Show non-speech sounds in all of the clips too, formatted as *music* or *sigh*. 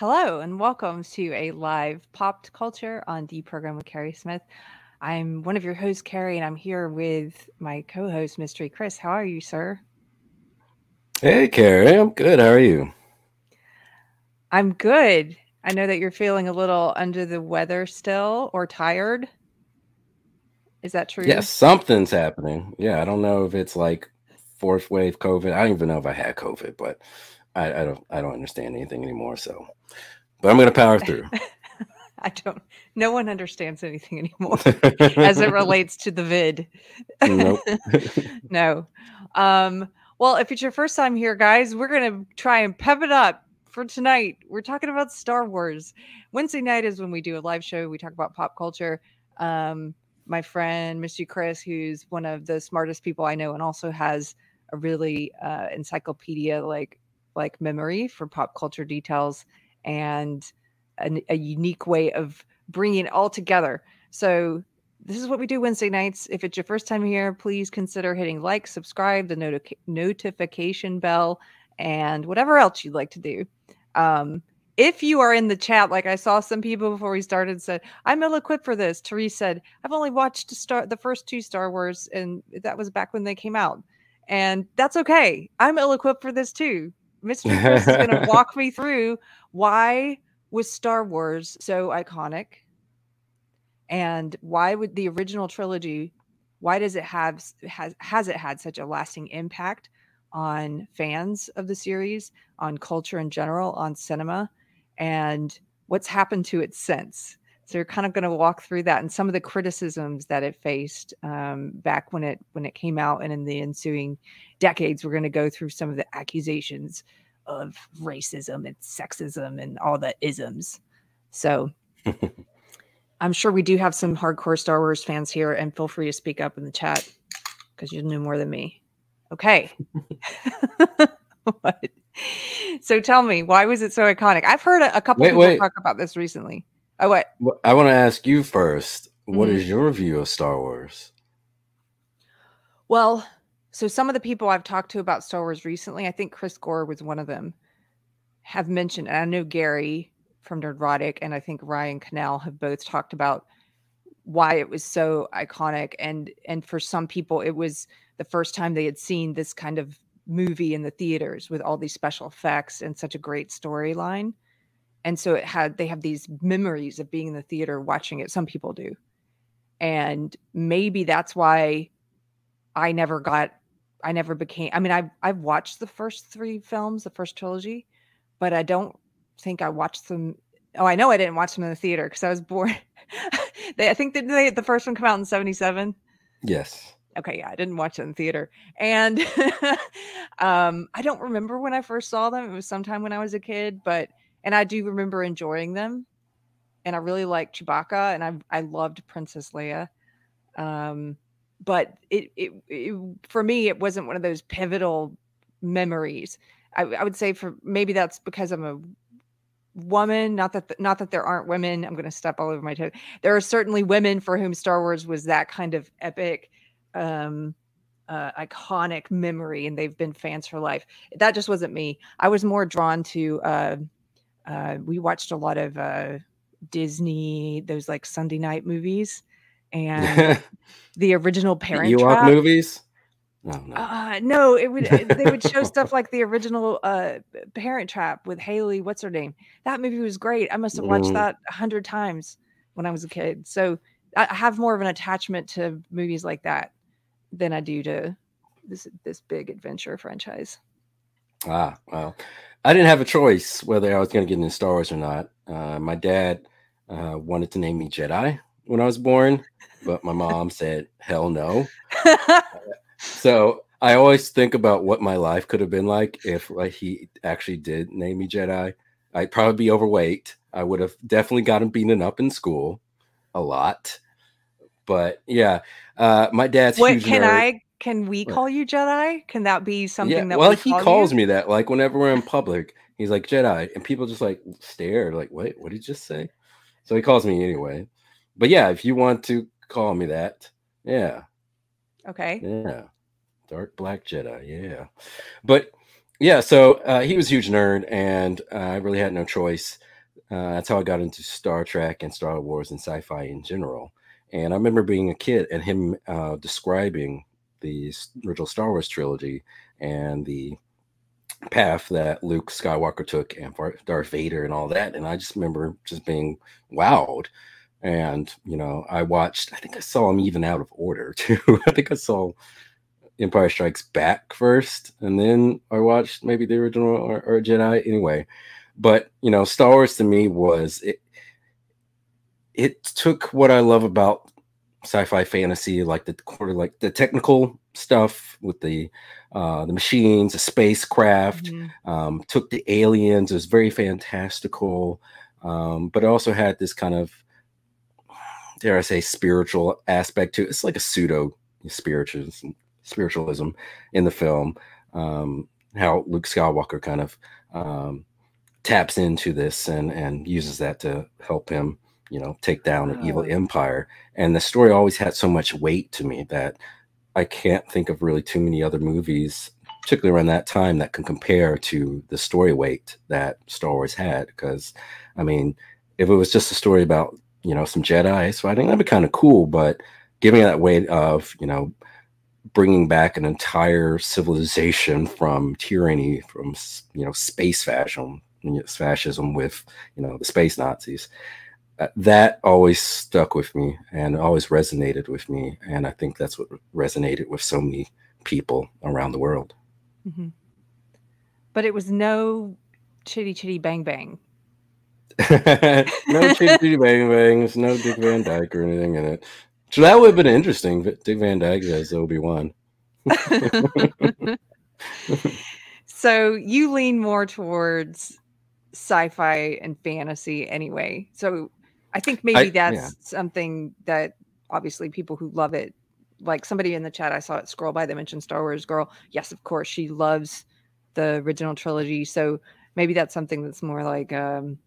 Hello and welcome to a live popped culture on the program with Keri Smith. I'm one of your hosts, Keri, and I'm here with my co-host, Mystery Chris. How are you, sir? Hey, Keri. I'm good. How are you? I'm good. I know that you're feeling a little under the weather still or tired. Is that true? Yes, something's happening. Yeah, I don't know if it's like fourth wave COVID. I don't even know if I had COVID, but I, I don't I don't understand anything anymore. So but I'm going to power through. *laughs* I don't. No one understands anything anymore *laughs* as it relates to the vid. Nope. *laughs* no. Um, well, if it's your first time here, guys, we're gonna try and pep it up for tonight. We're talking about Star Wars. Wednesday night is when we do a live show. We talk about pop culture. Um, my friend Mystery Chris, who's one of the smartest people I know, and also has a really uh, encyclopedia like like memory for pop culture details and a, a unique way of bringing it all together. So this is what we do Wednesday nights. If it's your first time here, please consider hitting like, subscribe, the noti- notification bell, and whatever else you'd like to do. Um, if you are in the chat, like I saw some people before we started said, I'm ill equipped for this. Therese said, I've only watched Star the first two Star Wars, and that was back when they came out. And that's okay. I'm ill equipped for this too. Mystery Chris is going to walk me through why was Star Wars so iconic, and why would the original trilogy? Why does it have has has it had such a lasting impact on fans of the series, on culture in general, on cinema, and what's happened to it since? So you're kind of going to walk through that and some of the criticisms that it faced um, back when it when it came out, and in the ensuing decades, we're going to go through some of the accusations of racism and sexism and all the isms. So *laughs* I'm sure we do have some hardcore Star Wars fans here, and feel free to speak up in the chat because you know more than me. Okay. *laughs* *laughs* so tell me, why was it so iconic? I've heard a, a couple wait, people wait. talk about this recently. Oh, what? I want to ask you first. What mm-hmm. is your view of Star Wars? Well, so some of the people I've talked to about Star Wars recently, I think Chris Gore was one of them, have mentioned, and I know Gary from Nerdrotic and I think Ryan Canal have both talked about why it was so iconic and and for some people it was the first time they had seen this kind of movie in the theaters with all these special effects and such a great storyline and so it had they have these memories of being in the theater watching it some people do. And maybe that's why i never got i never became i mean i've i've watched the first three films the first trilogy but i don't think i watched them oh i know i didn't watch them in the theater because i was born *laughs* they, i think did they the first one come out in 77 yes. Okay yeah i didn't watch it in theater. And *laughs* um i don't remember when i first saw them. It was sometime when i was a kid but and I do remember enjoying them. And I really liked Chewbacca, and I I loved Princess Leia. Um, but it, it, it for me it wasn't one of those pivotal memories. I, I would say for maybe that's because I'm a woman not that not that there aren't women i'm going to step all over my toe there are certainly women for whom star wars was that kind of epic um uh, iconic memory and they've been fans for life that just wasn't me i was more drawn to uh uh, we watched a lot of uh, Disney, those like Sunday night movies, and *laughs* the original Parent you Trap movies. No, no. Uh, no, it would they would show stuff *laughs* like the original uh, Parent Trap with Hayley. What's her name? That movie was great. I must have watched mm. that a hundred times when I was a kid. So I have more of an attachment to movies like that than I do to this this big adventure franchise. Ah, well, I didn't have a choice whether I was going to get into Star Wars or not. Uh, my dad uh, wanted to name me Jedi when I was born, but my mom said, hell no. *laughs* so I always think about what my life could have been like if like he actually did name me Jedi. I'd probably be overweight. I would have definitely gotten beaten up in school a lot. But yeah, uh, my dad's. What can nerd. I can we call you Jedi? Can that be something that? yeah, that well we he call calls you? me that like whenever we're in public, he's like Jedi, and people just like stare, like, wait, what did you just say? So he calls me anyway. But yeah, if you want to call me that, yeah. Okay. Yeah. Dark Black Jedi, yeah. But yeah, so uh, he was a huge nerd, and uh, I really had no choice. Uh, that's how I got into Star Trek and Star Wars and sci-fi in general. And I remember being a kid and him uh, describing the original Star Wars trilogy and the path that Luke Skywalker took and Darth Vader and all that. And I just remember just being wowed. And, you know, I watched, I think I saw them even out of order *laughs* too. I think I saw Empire Strikes Back first, and then I watched maybe the original or, or Jedi anyway. But, you know, Star Wars to me was it, it took what I love about sci-fi fantasy, like the quarter, like the technical stuff with the uh, the machines, the spacecraft. Mm-hmm. Um, took the aliens. It was very fantastical, um, but it also had this kind of dare I say spiritual aspect to it. It's like a pseudo spiritualism, spiritualism in the film. Um, how Luke Skywalker kind of um, taps into this and and uses that to help him you know take down an evil empire and the story always had so much weight to me that i can't think of really too many other movies particularly around that time that can compare to the story weight that star wars had because i mean if it was just a story about you know some jedi so i think that'd be kind of cool but giving that weight of you know bringing back an entire civilization from tyranny from you know space fascism fascism with you know the space nazis that always stuck with me and always resonated with me. And I think that's what resonated with so many people around the world. Mm-hmm. But it was no chitty chitty bang bang. *laughs* no chitty chitty bang bangs, no Dick Van Dyke or anything in it. So that would have been interesting. Dick Van Dyke as Obi Wan. *laughs* *laughs* so you lean more towards sci-fi and fantasy anyway. So I think maybe I, that's yeah. something that obviously people who love it, like somebody in the chat, I saw it scroll by, they mentioned Star Wars Girl. Yes, of course, she loves the original trilogy. So maybe that's something that's more like, um,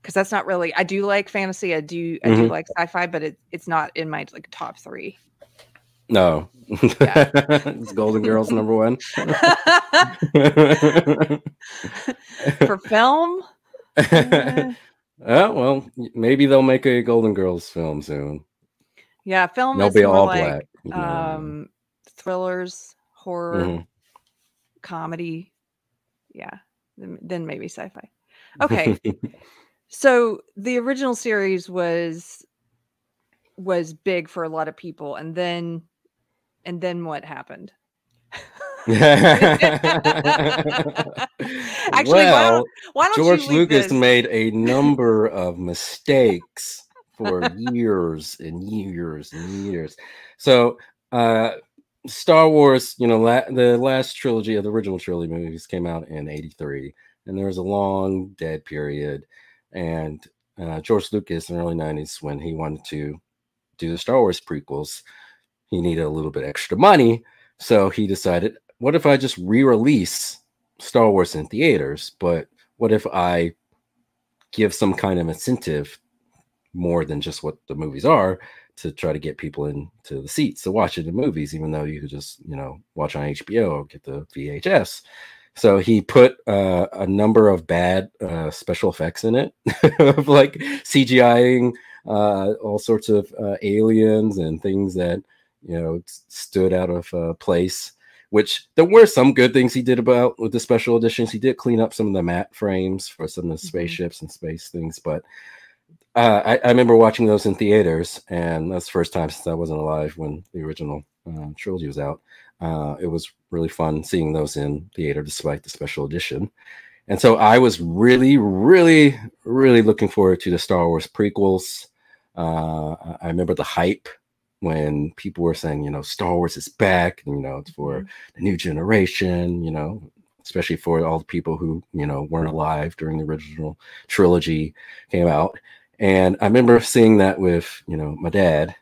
because that's not really. I do like fantasy. I do. I mm-hmm. do like sci-fi, but it, it's not in my like top three. No, yeah. *laughs* it's Golden Girls number one *laughs* for film. *laughs* Uh, Oh well, maybe they'll make a Golden Girls film soon. Yeah, film. They'll be all like, black. Um, thrillers, horror, mm-hmm. comedy. Yeah, then, then maybe sci-fi. Okay, *laughs* so the original series was was big for a lot of people, and then and then what happened? *laughs* Actually, well, why don't, why don't George Lucas this? made a number *laughs* of mistakes for years and years and years. So, uh, Star Wars, you know, la- the last trilogy of the original trilogy movies came out in '83, and there was a long dead period. And uh, George Lucas in the early '90s, when he wanted to do the Star Wars prequels, he needed a little bit extra money, so he decided, what if I just re-release Star Wars in theaters, but what if I give some kind of incentive more than just what the movies are to try to get people into the seats to watch it in movies, even though you could just, you know, watch on HBO or get the VHS. So he put uh, a number of bad uh, special effects in it, *laughs* of like CGIing uh, all sorts of uh, aliens and things that you know stood out of uh, place which there were some good things he did about with the special editions. He did clean up some of the matte frames for some of the mm-hmm. spaceships and space things, but uh, I, I, remember watching those in theaters, and that's the first time since I wasn't alive when the original uh, trilogy was out. Uh, it was really fun seeing those in theater despite the special edition. And so I was really, really, really looking forward to the Star Wars prequels. Uh, I remember the hype when people were saying, you know, Star Wars is back, and, you know, it's for mm-hmm. the new generation, you know, especially for all the people who, you know, weren't alive during the original trilogy came out. And I remember seeing that with, you know, my dad.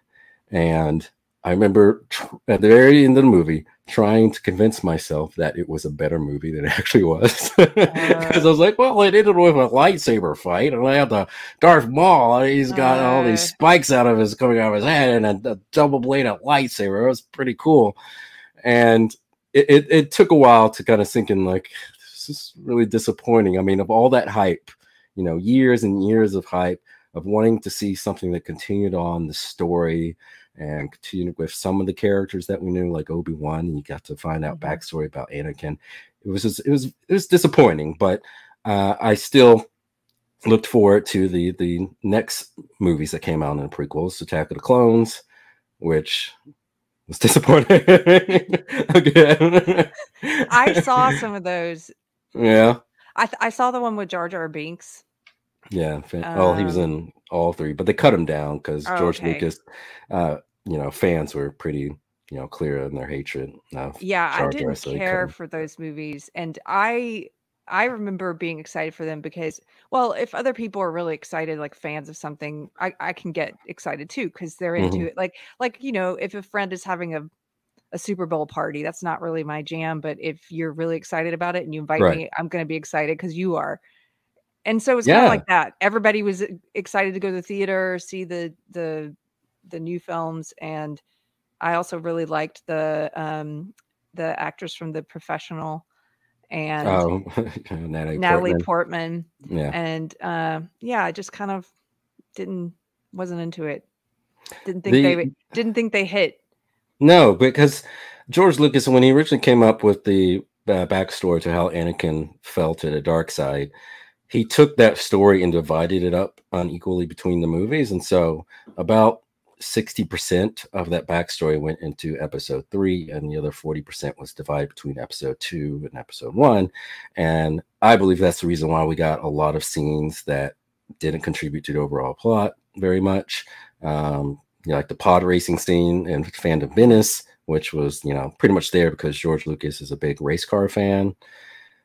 And I remember tr- at the very end of the movie, trying to convince myself that it was a better movie than it *laughs* actually was. Because uh, I was like, well, it ended with a lightsaber fight, and I had the Darth Maul. He's got uh, all these uh. spikes out of his coming out of his head, and a, a double bladed lightsaber. It was pretty cool. And it, it, it took a while to kind of sink in. Like this is really disappointing. I mean, of all that hype, you know, years and years of hype of wanting to see something that continued on the story and continued with some of the characters that we knew, like Obi Wan, and you got to find out mm-hmm. backstory about Anakin. It was just, it was it was disappointing, but uh, I still looked forward to the the next movies that came out in the prequels, Attack of the Clones, which was *laughs* disappointing again. I saw *laughs* some of those. Yeah. I th- I saw the one with Jar Jar Binks. Yeah. Um, oh, he was um, in all three, but they cut him down because oh, George okay. Lucas, uh, you know, fans were pretty, you know, clear in their hatred. yeah, Jar I didn't care for those movies, and I I remember being excited for them because, well, if other people are really excited, like fans of something, I, I can get excited too because they're into mm-hmm. it. Like, like you know, if a friend is having a a Super Bowl party, that's not really my jam. But if you're really excited about it and you invite right. me, I'm going to be excited because you are. And so it's yeah. kind of like that. Everybody was excited to go to the theater, see the the the new films, and I also really liked the um the actress from the professional and oh, *laughs* Natalie, Natalie Portman. Portman. Yeah. And uh, yeah, I just kind of didn't wasn't into it. Didn't think the, they didn't think they hit. No, because George Lucas, when he originally came up with the uh, backstory to how Anakin fell to the dark side, he took that story and divided it up unequally between the movies. And so, about 60% of that backstory went into episode three, and the other 40% was divided between episode two and episode one. And I believe that's the reason why we got a lot of scenes that didn't contribute to the overall plot very much. Um, you know, like the pod racing scene in Phantom Menace, which was, you know, pretty much there because George Lucas is a big race car fan.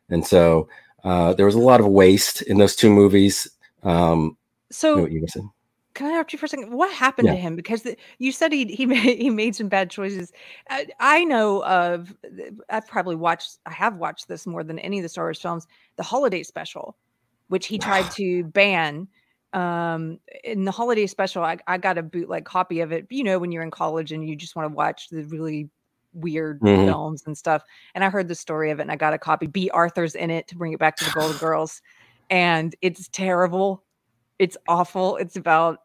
And so uh, there was a lot of waste in those two movies. Um, so, you know can I interrupt you for a second? What happened yeah. to him? Because the, you said he he *laughs* made he made some bad choices. I, I, know of. I've probably watched. I have watched this more than any of the Star Wars films. The holiday special, which he tried *sighs* to ban. Um, in the holiday special, I, I got a bootleg copy of it. You know, when you're in college and you just want to watch the really weird mm-hmm. films and stuff. And I heard the story of it, and I got a copy. Bea Arthur's in it to bring it back to the Golden Girls, and it's terrible it's awful. It's about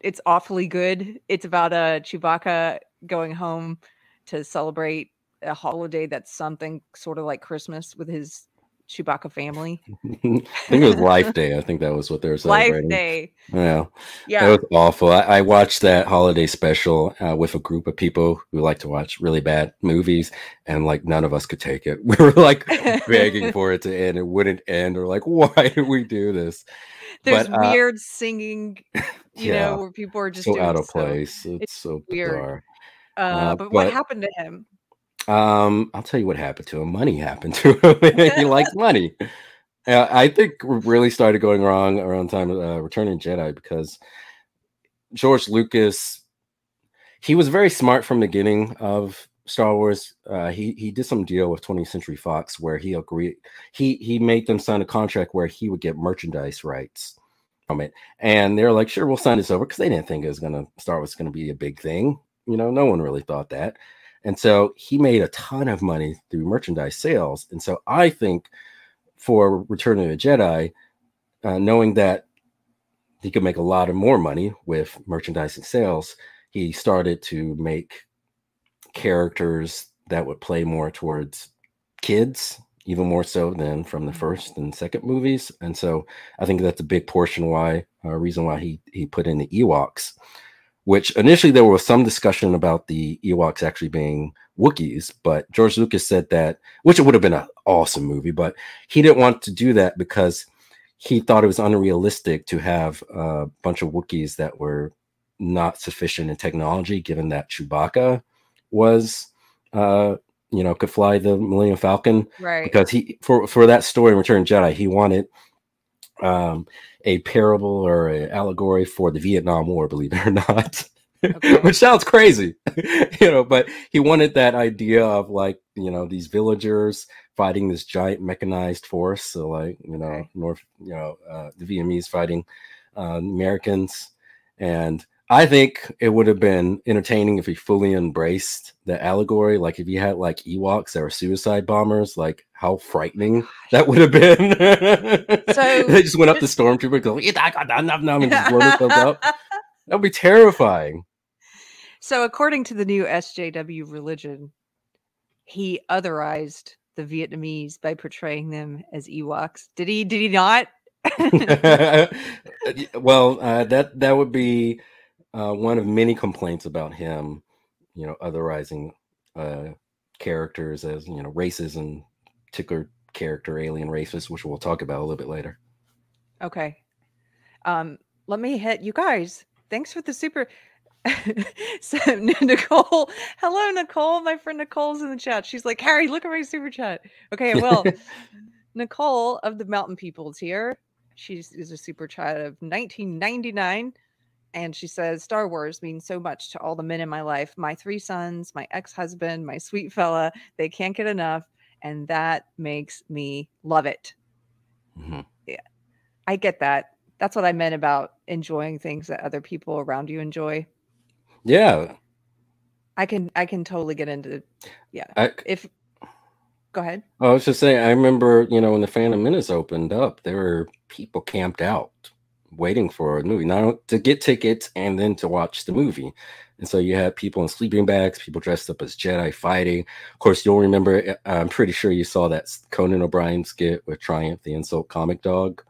it's awfully good. It's about a uh, Chewbacca going home to celebrate a holiday that's something sort of like Christmas with his Chewbacca family. *laughs* I think it was Life Day. I think that was what they were celebrating. Life Day. Yeah. Yeah. It was awful. I, I watched that holiday special uh, with a group of people who like to watch really bad movies, and like none of us could take it. *laughs* We were like begging for it to end. It wouldn't end. Or like, *laughs* why did we do this? There's but, uh, weird singing, you yeah, know, where people are just so out of place. So, it's, it's, so weird. Uh, uh, but, but what happened to him? Um, I'll tell you what happened to him. Money happened to him. *laughs* he likes money. Uh, I think really started going wrong around time of uh, Returning Jedi because George Lucas, he was very smart from the beginning of Star Wars. Uh, he he did some deal with 20th Century Fox where he agreed. He he made them sign a contract where he would get merchandise rights from it, and they're like, "Sure, we'll sign this over," because they didn't think it was gonna Star Wars going to be a big thing. You know, no one really thought that. And so he made a ton of money through merchandise sales. And so I think for Return of the Jedi, uh, knowing that he could make a lot of more money with merchandising sales, he started to make characters that would play more towards kids, even more so than from the mm-hmm. first and second movies. And so I think that's a big portion why, uh, reason why he he put in the Ewoks which initially there was some discussion about the Ewoks actually being Wookiees, but George Lucas said that, which it would have been an awesome movie, but he didn't want to do that because he thought it was unrealistic to have a bunch of Wookiees that were not sufficient in technology, given that Chewbacca was, uh, you know, could fly the Millennium Falcon. Right. Because he, for, for that story in Return Jedi, he wanted um, a parable or an allegory for the Vietnam War, believe it or *laughs* not. Okay. Which sounds crazy, *laughs* you know, but he wanted that idea of like, you know, these villagers fighting this giant mechanized force. So, like, you know. North, you know, uh, the Vietnamese fighting uh, Americans. And I think it would have been entertaining if he fully embraced the allegory. Like if you had like Ewoks that were suicide bombers, like how frightening that would have been. So *laughs* they just went up to stormtrooper, go, and just blow themselves up. *laughs* That would be terrifying. So according to the new SJW religion, he otherized the Vietnamese by portraying them as Ewoks. Did he? Did he not? *laughs* well, uh, that that would be uh, one of many complaints about him, you know, otherizing uh, characters as you know races and particular character alien races, which we'll talk about a little bit later. Okay, um, let me hit you guys. Thanks for the super. *laughs* so *laughs* Nicole, hello Nicole. My friend Nicole's in the chat. She's like, Harry, look at my super chat. Okay, well, *laughs* Nicole of the Mountain Peoples here. She's is a super chat of 1999 and she says star wars means so much to all the men in my life my three sons my ex-husband my sweet fella they can't get enough and that makes me love it. Mm-hmm. yeah. I get that. That's what i meant about enjoying things that other people around you enjoy. Yeah. I can i can totally get into yeah. I, if go ahead. I was just saying i remember you know when the phantom menace opened up there were people camped out waiting for a movie, not to get tickets and then to watch the movie. And so you had people in sleeping bags, people dressed up as Jedi fighting. Of course, you'll remember, uh, I'm pretty sure you saw that Conan O'Brien skit with Triumph, the insult comic dog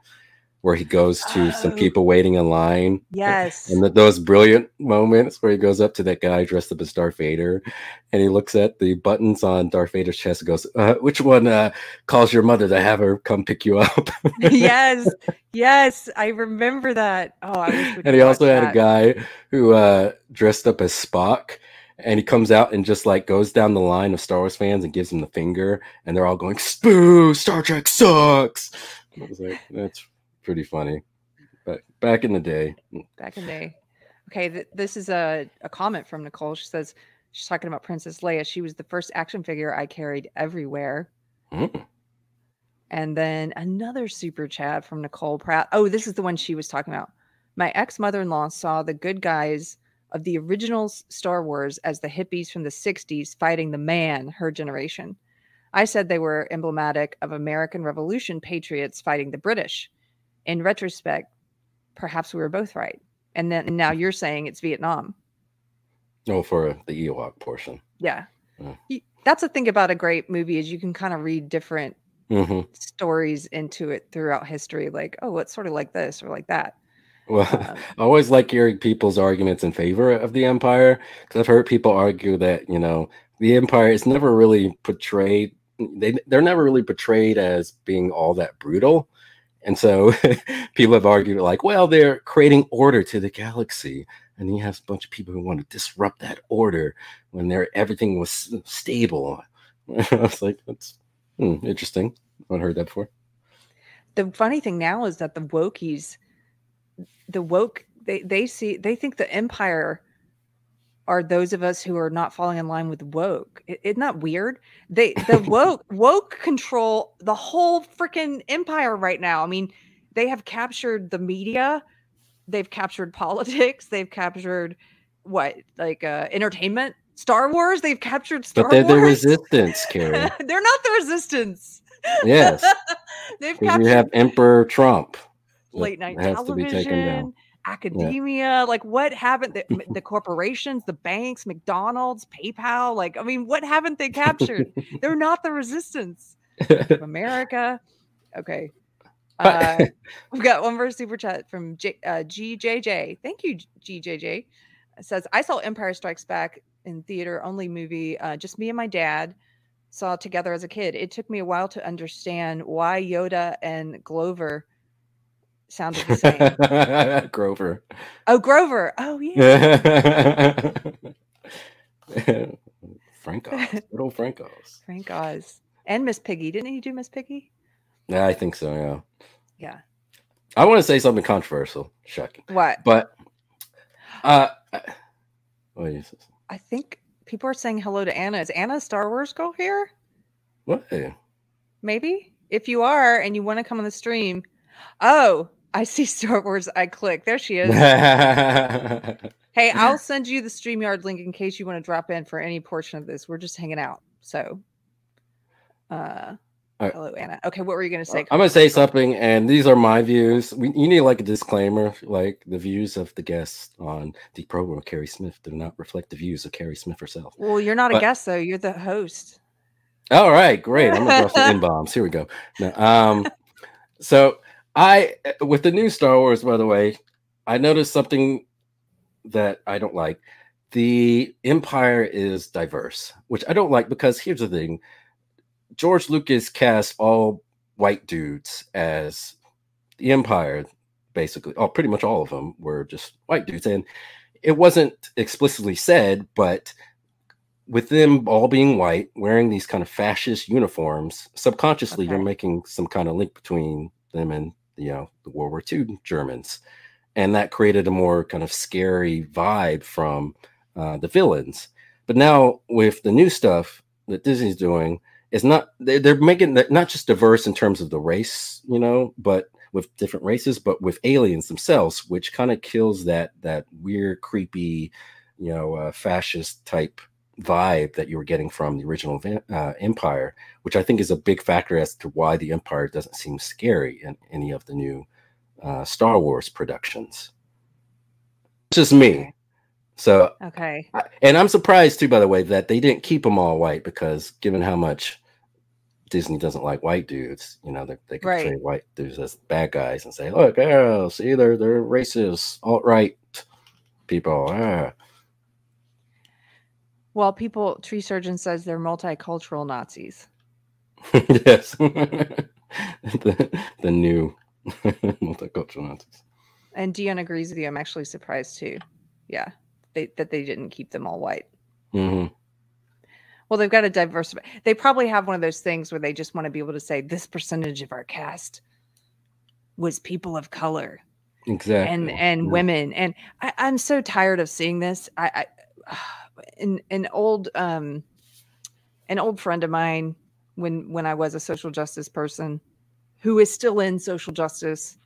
where he goes to oh. some people waiting in line. Yes. And the, those brilliant moments where he goes up to that guy dressed up as Darth Vader and he looks at the buttons on Darth Vader's chest and goes, uh, Which one uh, calls your mother to have her come pick you up? *laughs* yes. Yes. I remember that. Oh, And he also that. had a guy who uh, dressed up as Spock and he comes out and just like goes down the line of Star Wars fans and gives them the finger, and they're all going, "Spoo! Star Trek sucks." I was like, "That's pretty funny. But back in the day. Back in the day. Okay, th- this is a, a comment from Nicole. She says she's talking about Princess Leia. She was the first action figure I carried everywhere. Mm. And then another super chat from Nicole Pratt. Oh, this is the one she was talking about. My ex mother in law saw the good guys of the original Star Wars as the hippies from the 60s fighting the man, her generation. I said they were emblematic of American Revolution patriots fighting the British in retrospect, perhaps we were both right. And then and now you're saying it's Vietnam. Oh, for the Ewok portion. Yeah. yeah. That's the thing about a great movie is you can kind of read different mm-hmm. stories into it throughout history. Like, oh, it's sort of like this or like that. Well, *laughs* um, I always like hearing people's arguments in favor of the empire because I've heard people argue that you know the empire is never really portrayed. They they're never really portrayed as being all that brutal. And so *laughs* people have argued, like, well, they're creating order to the galaxy. And then you have a bunch of people who want to disrupt that order when they everything was stable. *laughs* I was like, that's hmm, interesting. I have heard that before. The funny thing now is that the wokies, the woke, they, they see, they think the empire are those of us who are not falling in line with woke. Isn't that weird? They *laughs* the woke woke control the whole freaking empire right now. I mean, they have captured the media, they've captured politics, they've captured what like uh entertainment, Star Wars. They've captured Star But they're Wars. the resistance, Karen. *laughs* they're not the resistance. Yes, *laughs* they've captured. You have Emperor Trump. Late night television academia yeah. like what haven't the, *laughs* the corporations the banks mcdonald's paypal like i mean what haven't they captured? They're *laughs* not the resistance. Of *laughs* america. Okay. Uh, we've got one more super chat from J, uh, gjj thank you gjj it says i saw empire strikes back in theater only movie uh, just me and my dad saw together as a kid. It took me a while to understand why yoda and glover sounded the same. *laughs* Grover. Oh, Grover. Oh, yeah. *laughs* Frank Oz. *laughs* Good old Frank Oz. Frank Oz. And Miss Piggy. Didn't he do Miss Piggy? Yeah, I think so, yeah. Yeah. I want to say something controversial. Shocking. What? But uh what is this? I think people are saying hello to Anna. Is Anna a Star Wars girl here? What? Maybe. If you are and you want to come on the stream, Oh, I see *laughs* Star Wars. I click. There she is. *laughs* Hey, I'll send you the StreamYard link in case you want to drop in for any portion of this. We're just hanging out. So, uh, right. hello, Anna. Okay, what were you going to say? I'm going to say something, and these are my views. We, you need like a disclaimer like the views of the guests on the program of Keri Smith do not reflect the views of Keri Smith herself. Well, you're not but, a guest, though. You're the host. All right, great. I'm going to drop some *laughs* bombs. Here we go. um, so, I, with the new Star Wars, by the way, I noticed something that I don't like. The Empire is diverse, which I don't like because here's the thing George Lucas cast all white dudes as the Empire, basically. Oh, pretty much all of them were just white dudes. And it wasn't explicitly said, but with them all being white, wearing these kind of fascist uniforms, subconsciously okay. you're making some kind of link between them and you know the World War II Germans and that created a more kind of scary vibe from uh, the villains. But now with the new stuff that Disney's doing, it's not they're, they're making that not just diverse in terms of the race, you know, but with different races, but with aliens themselves, which kind of kills that that weird, creepy, you know, uh, fascist type vibe that you were getting from the original uh, Empire, which I think is a big factor as to why the Empire doesn't seem scary in any of the new uh, Star Wars productions. It's just me. So okay, I, and I'm surprised too, by the way, that they didn't keep them all white because given how much Disney doesn't like white dudes, you know, they, they could right. say white dudes as bad guys and say, look, oh, see, they're they're racist, alt right people. Ah. Well, people, tree surgeon says they're multicultural Nazis. *laughs* yes, *laughs* the, the new *laughs* multicultural Nazis. And Dion agrees with you. I'm actually surprised too. Yeah, they, that they didn't keep them all white. Mm-hmm. Well, they've got to diversify. They probably have one of those things where they just want to be able to say this percentage of our cast was people of color, exactly, and and yeah. women. And I, am so tired of seeing this. I, I *sighs* an an old um an old friend of mine when when I was a social justice person who is still in social justice.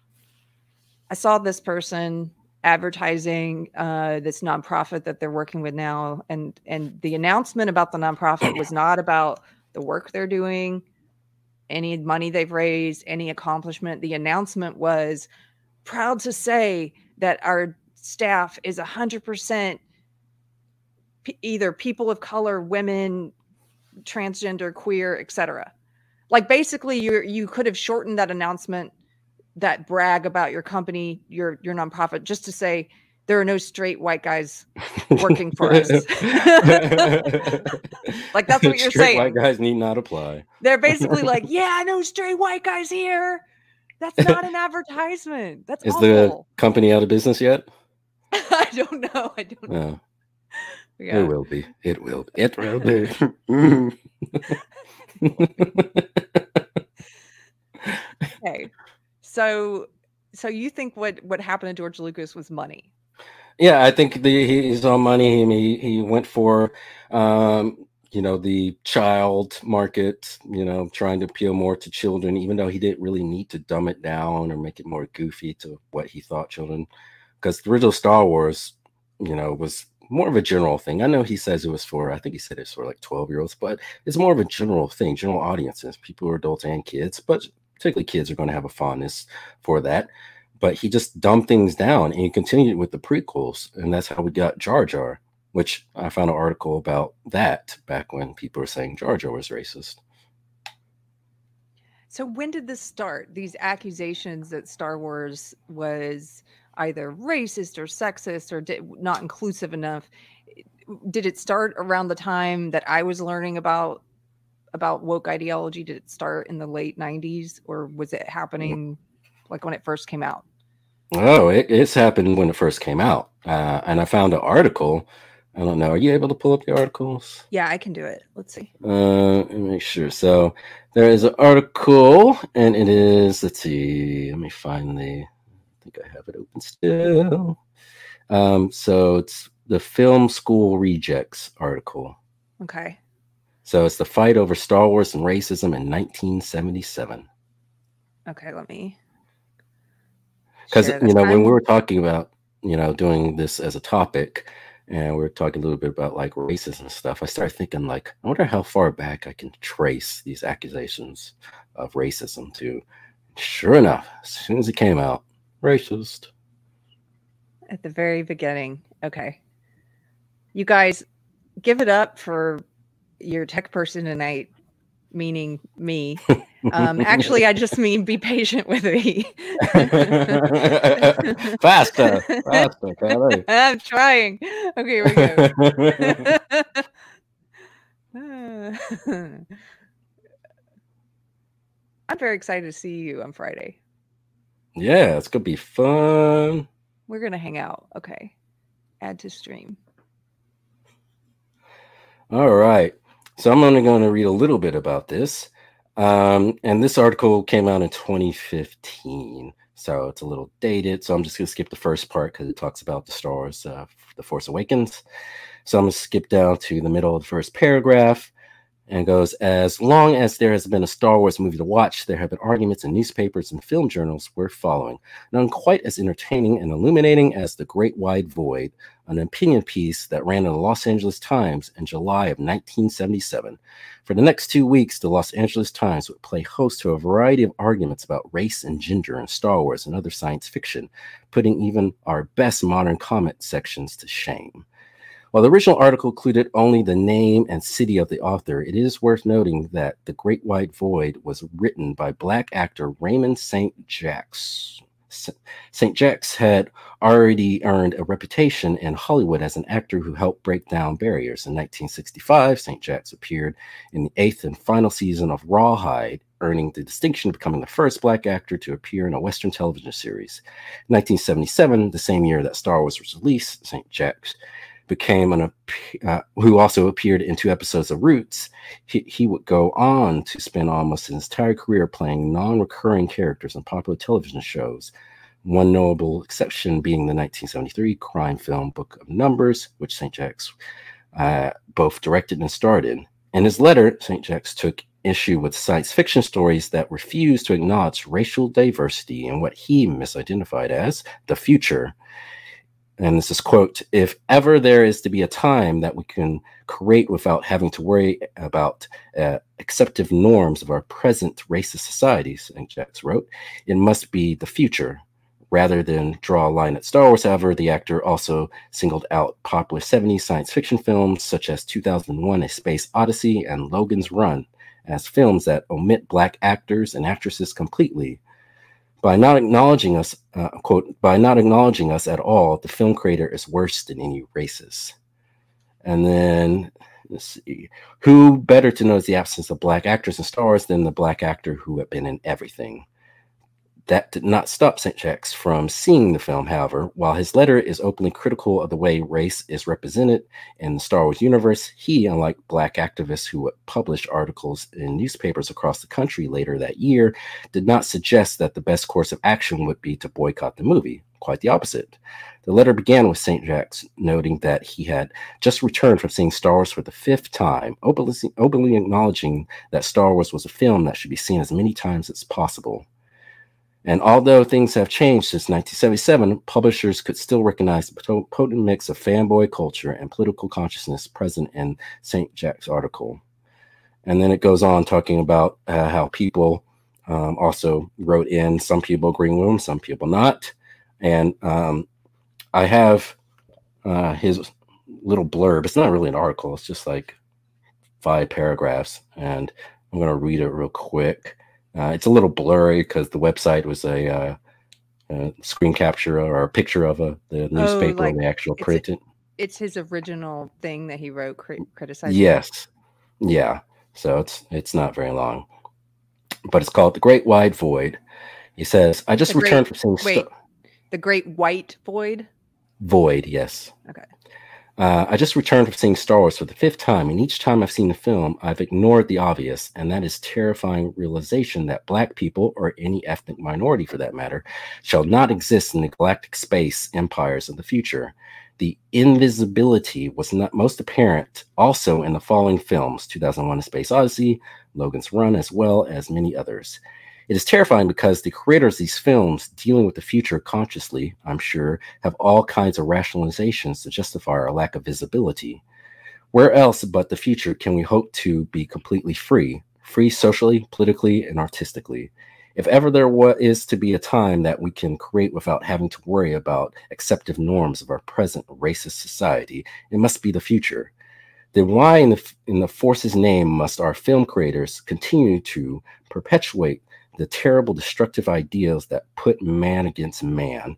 I saw this person advertising uh, this nonprofit that they're working with now, and and the announcement about the nonprofit was not about the work they're doing, any money they've raised, any accomplishment. The announcement was proud to say that our staff is 100% p- either people of color, women, transgender, queer, etc. Like basically, you you could have shortened that announcement, that brag about your company, your your nonprofit, just to say there are no straight white guys working for us. *laughs* like that's what you're straight saying. White guys need not apply. They're basically *laughs* like, yeah, I know straight white guys here. That's not an advertisement. That's is awful. the company out of business yet? *laughs* I don't know. I don't know yeah. it will be it will be it will be *laughs* okay. So so you think what what happened to George Lucas was money? Yeah, I think the, he's on money. He he went for um, you know the child market. You know, trying to appeal more to children, even though he didn't really need to dumb it down or make it more goofy to what he thought children. Because the original Star Wars, you know, was more of a general thing. I know he says it was for, I think he said it's for like 12 year olds, but it's more of a general thing, general audiences, people are adults and kids, but particularly kids are going to have a fondness for that. But he just dumbed things down and he continued with the prequels. And that's how we got Jar Jar, which I found an article about that back when people were saying Jar Jar was racist. So when did this start? These accusations that Star Wars was either racist or sexist or di- not inclusive enough did it start around the time that i was learning about about woke ideology? Did it start in the late 90s or was it happening like when it first came out? Oh it, it's happened when it first came out. Uh, and i found an article. I don't know are you able to pull up the articles? Yeah i can do it. Let's see. Uh let me make sure. So there is an article and it is let's see let me find the think I have it open still. Um, so it's the Film School Rejects article. Okay. So it's the fight over Star Wars and racism in 1977. Okay, let me. Because you know when we were talking about you know, doing this as a topic, and we are talking a little bit about like racism stuff, I started thinking like, I wonder how far back I can trace these accusations of racism to. Sure enough, as soon as it came out, racist. At the very beginning. Okay. You guys give it up for your tech person tonight, meaning me. *laughs* Um, actually, I just mean be patient with me. *laughs* faster, faster. *laughs* I'm trying. Okay, here we go. I'm very excited to see you on Friday. Yeah, it's gonna be fun. We're gonna hang out. Okay. Add to stream. All right. So I'm only going to read a little bit about this. Um, and this article came out in 2015, so it's a little dated. So I'm just going to skip the first part because it talks about the Star Wars, uh, The Force Awakens. So I'm going to skip down to the middle of the first paragraph and goes as long as there has been a Star Wars movie to watch, there have been arguments in newspapers and film journals worth following. None quite as entertaining and illuminating as The Great Wide Void, an opinion piece that ran in the Los Angeles Times in July of 1977. For the next two weeks, the Los Angeles Times would play host to a variety of arguments about race and gender in Star Wars and other science fiction, putting even our best modern comment sections to shame. While the original article included only the name and city of the author, it is worth noting that The Great White Void was written by black actor Raymond St. Jacques. St. Jacques had already earned a reputation in Hollywood as an actor who helped break down barriers. In 1965, St. Jacques appeared in the eighth and final season of Rawhide, earning the distinction of becoming the first black actor to appear in a Western television series. In 1977, the same year that Star Wars was released, St. Jacques became an uh, who also appeared in two episodes of Roots. He, he would go on to spend almost his entire career playing non-recurring characters in popular television shows. One notable exception being the 1973 crime film Book of Numbers, which St. Jacques uh, both directed and starred in. In his letter, St. Jacques took issue with science fiction stories that refused to acknowledge racial diversity in what he misidentified as the future and this is quote if ever there is to be a time that we can create without having to worry about uh, acceptive norms of our present racist societies St. Jacques wrote it must be the future rather than draw a line at star wars however the actor also singled out popular 70s science fiction films such as 2001 a space odyssey and logan's run as films that omit black actors and actresses completely by not acknowledging us, uh, quote, by not acknowledging us at all, the film creator is worse than any racist. And then see, who better to notice the absence of black actors and stars than the black actor who had been in everything? That did not stop St. Jacques from seeing the film, however. While his letter is openly critical of the way race is represented in the Star Wars universe, he, unlike black activists who would publish articles in newspapers across the country later that year, did not suggest that the best course of action would be to boycott the movie. Quite the opposite. The letter began with St. Jacques noting that he had just returned from seeing Star Wars for the fifth time, openly, openly acknowledging that Star Wars was a film that should be seen as many times as possible. And although things have changed since 1977, publishers could still recognize the potent mix of fanboy culture and political consciousness present in St. Jacques's article. And then it goes on talking about uh, how people um, also wrote in, some people with him, some people not. And um, I have uh, his little blurb. It's not really an article, it's just like five paragraphs. And I'm going to read it real quick. Uh, it's a little blurry because the website was a, uh, a, screen capture or a picture of a the oh, newspaper oh, like the actual print. It. It's his original thing that he wrote cri- criticizing. Yes, yeah. So it's it's not very long, but it's called the Great Wide Void. He says, "I just the returned great, from seeing." Wait, the Great White Void. Void, yes. Okay. Uh, I just returned from seeing Star Wars for the fifth time, and each time I've seen the film, I've ignored the obvious, and that is terrifying realization that Black people, or any ethnic minority for that matter, shall not exist in the galactic space empires of the future. The invisibility was not most apparent also in the following films 2001 A Space Odyssey, Logan's Run, as well as many others. It is terrifying because the creators of these films, dealing with the future consciously, I'm sure, have all kinds of rationalizations to justify our lack of visibility. Where else but the future can we hope to be completely free, free socially, politically, and artistically? If ever there is to be a time that we can create without having to worry about acceptive norms of our present racist society, it must be the future. Then why in the, in the force's name must our film creators continue to perpetuate the terrible destructive ideals that put man against man,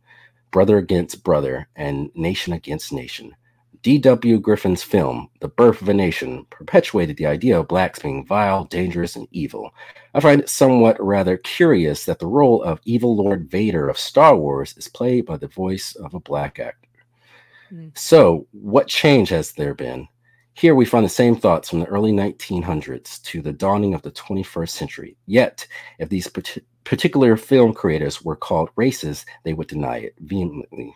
brother against brother, and nation against nation? D.W. Griffith's film, The Birth of a Nation, perpetuated the idea of blacks being vile, dangerous, and evil. I find it somewhat rather curious that the role of evil Lord Vader of Star Wars is played by the voice of a black actor. Mm. So, what change has there been? Here we find the same thoughts from the early 1900s to the dawning of the 21st century. Yet, if these particular film creators were called racist, they would deny it vehemently,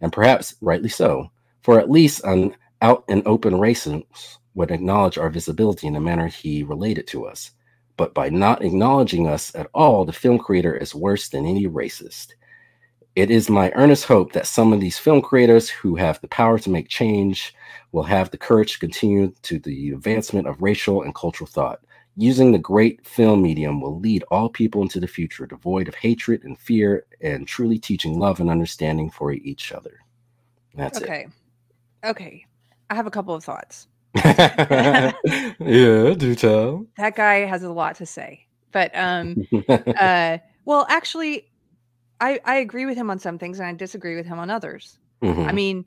and perhaps rightly so for at least an out and open racist would acknowledge our visibility in the manner he related to us. But by not acknowledging us at all, the film creator is worse than any racist. It is my earnest hope that some of these film creators who have the power to make change will have the courage to continue to the advancement of racial and cultural thought. Using the great film medium will lead all people into the future devoid of hatred and fear and truly teaching love and understanding for each other. That's okay. it. Okay. Okay. I have a couple of thoughts. *laughs* yeah, do tell. That guy has a lot to say. But um uh well actually I I agree with him on some things and I disagree with him on others. Mm-hmm. I mean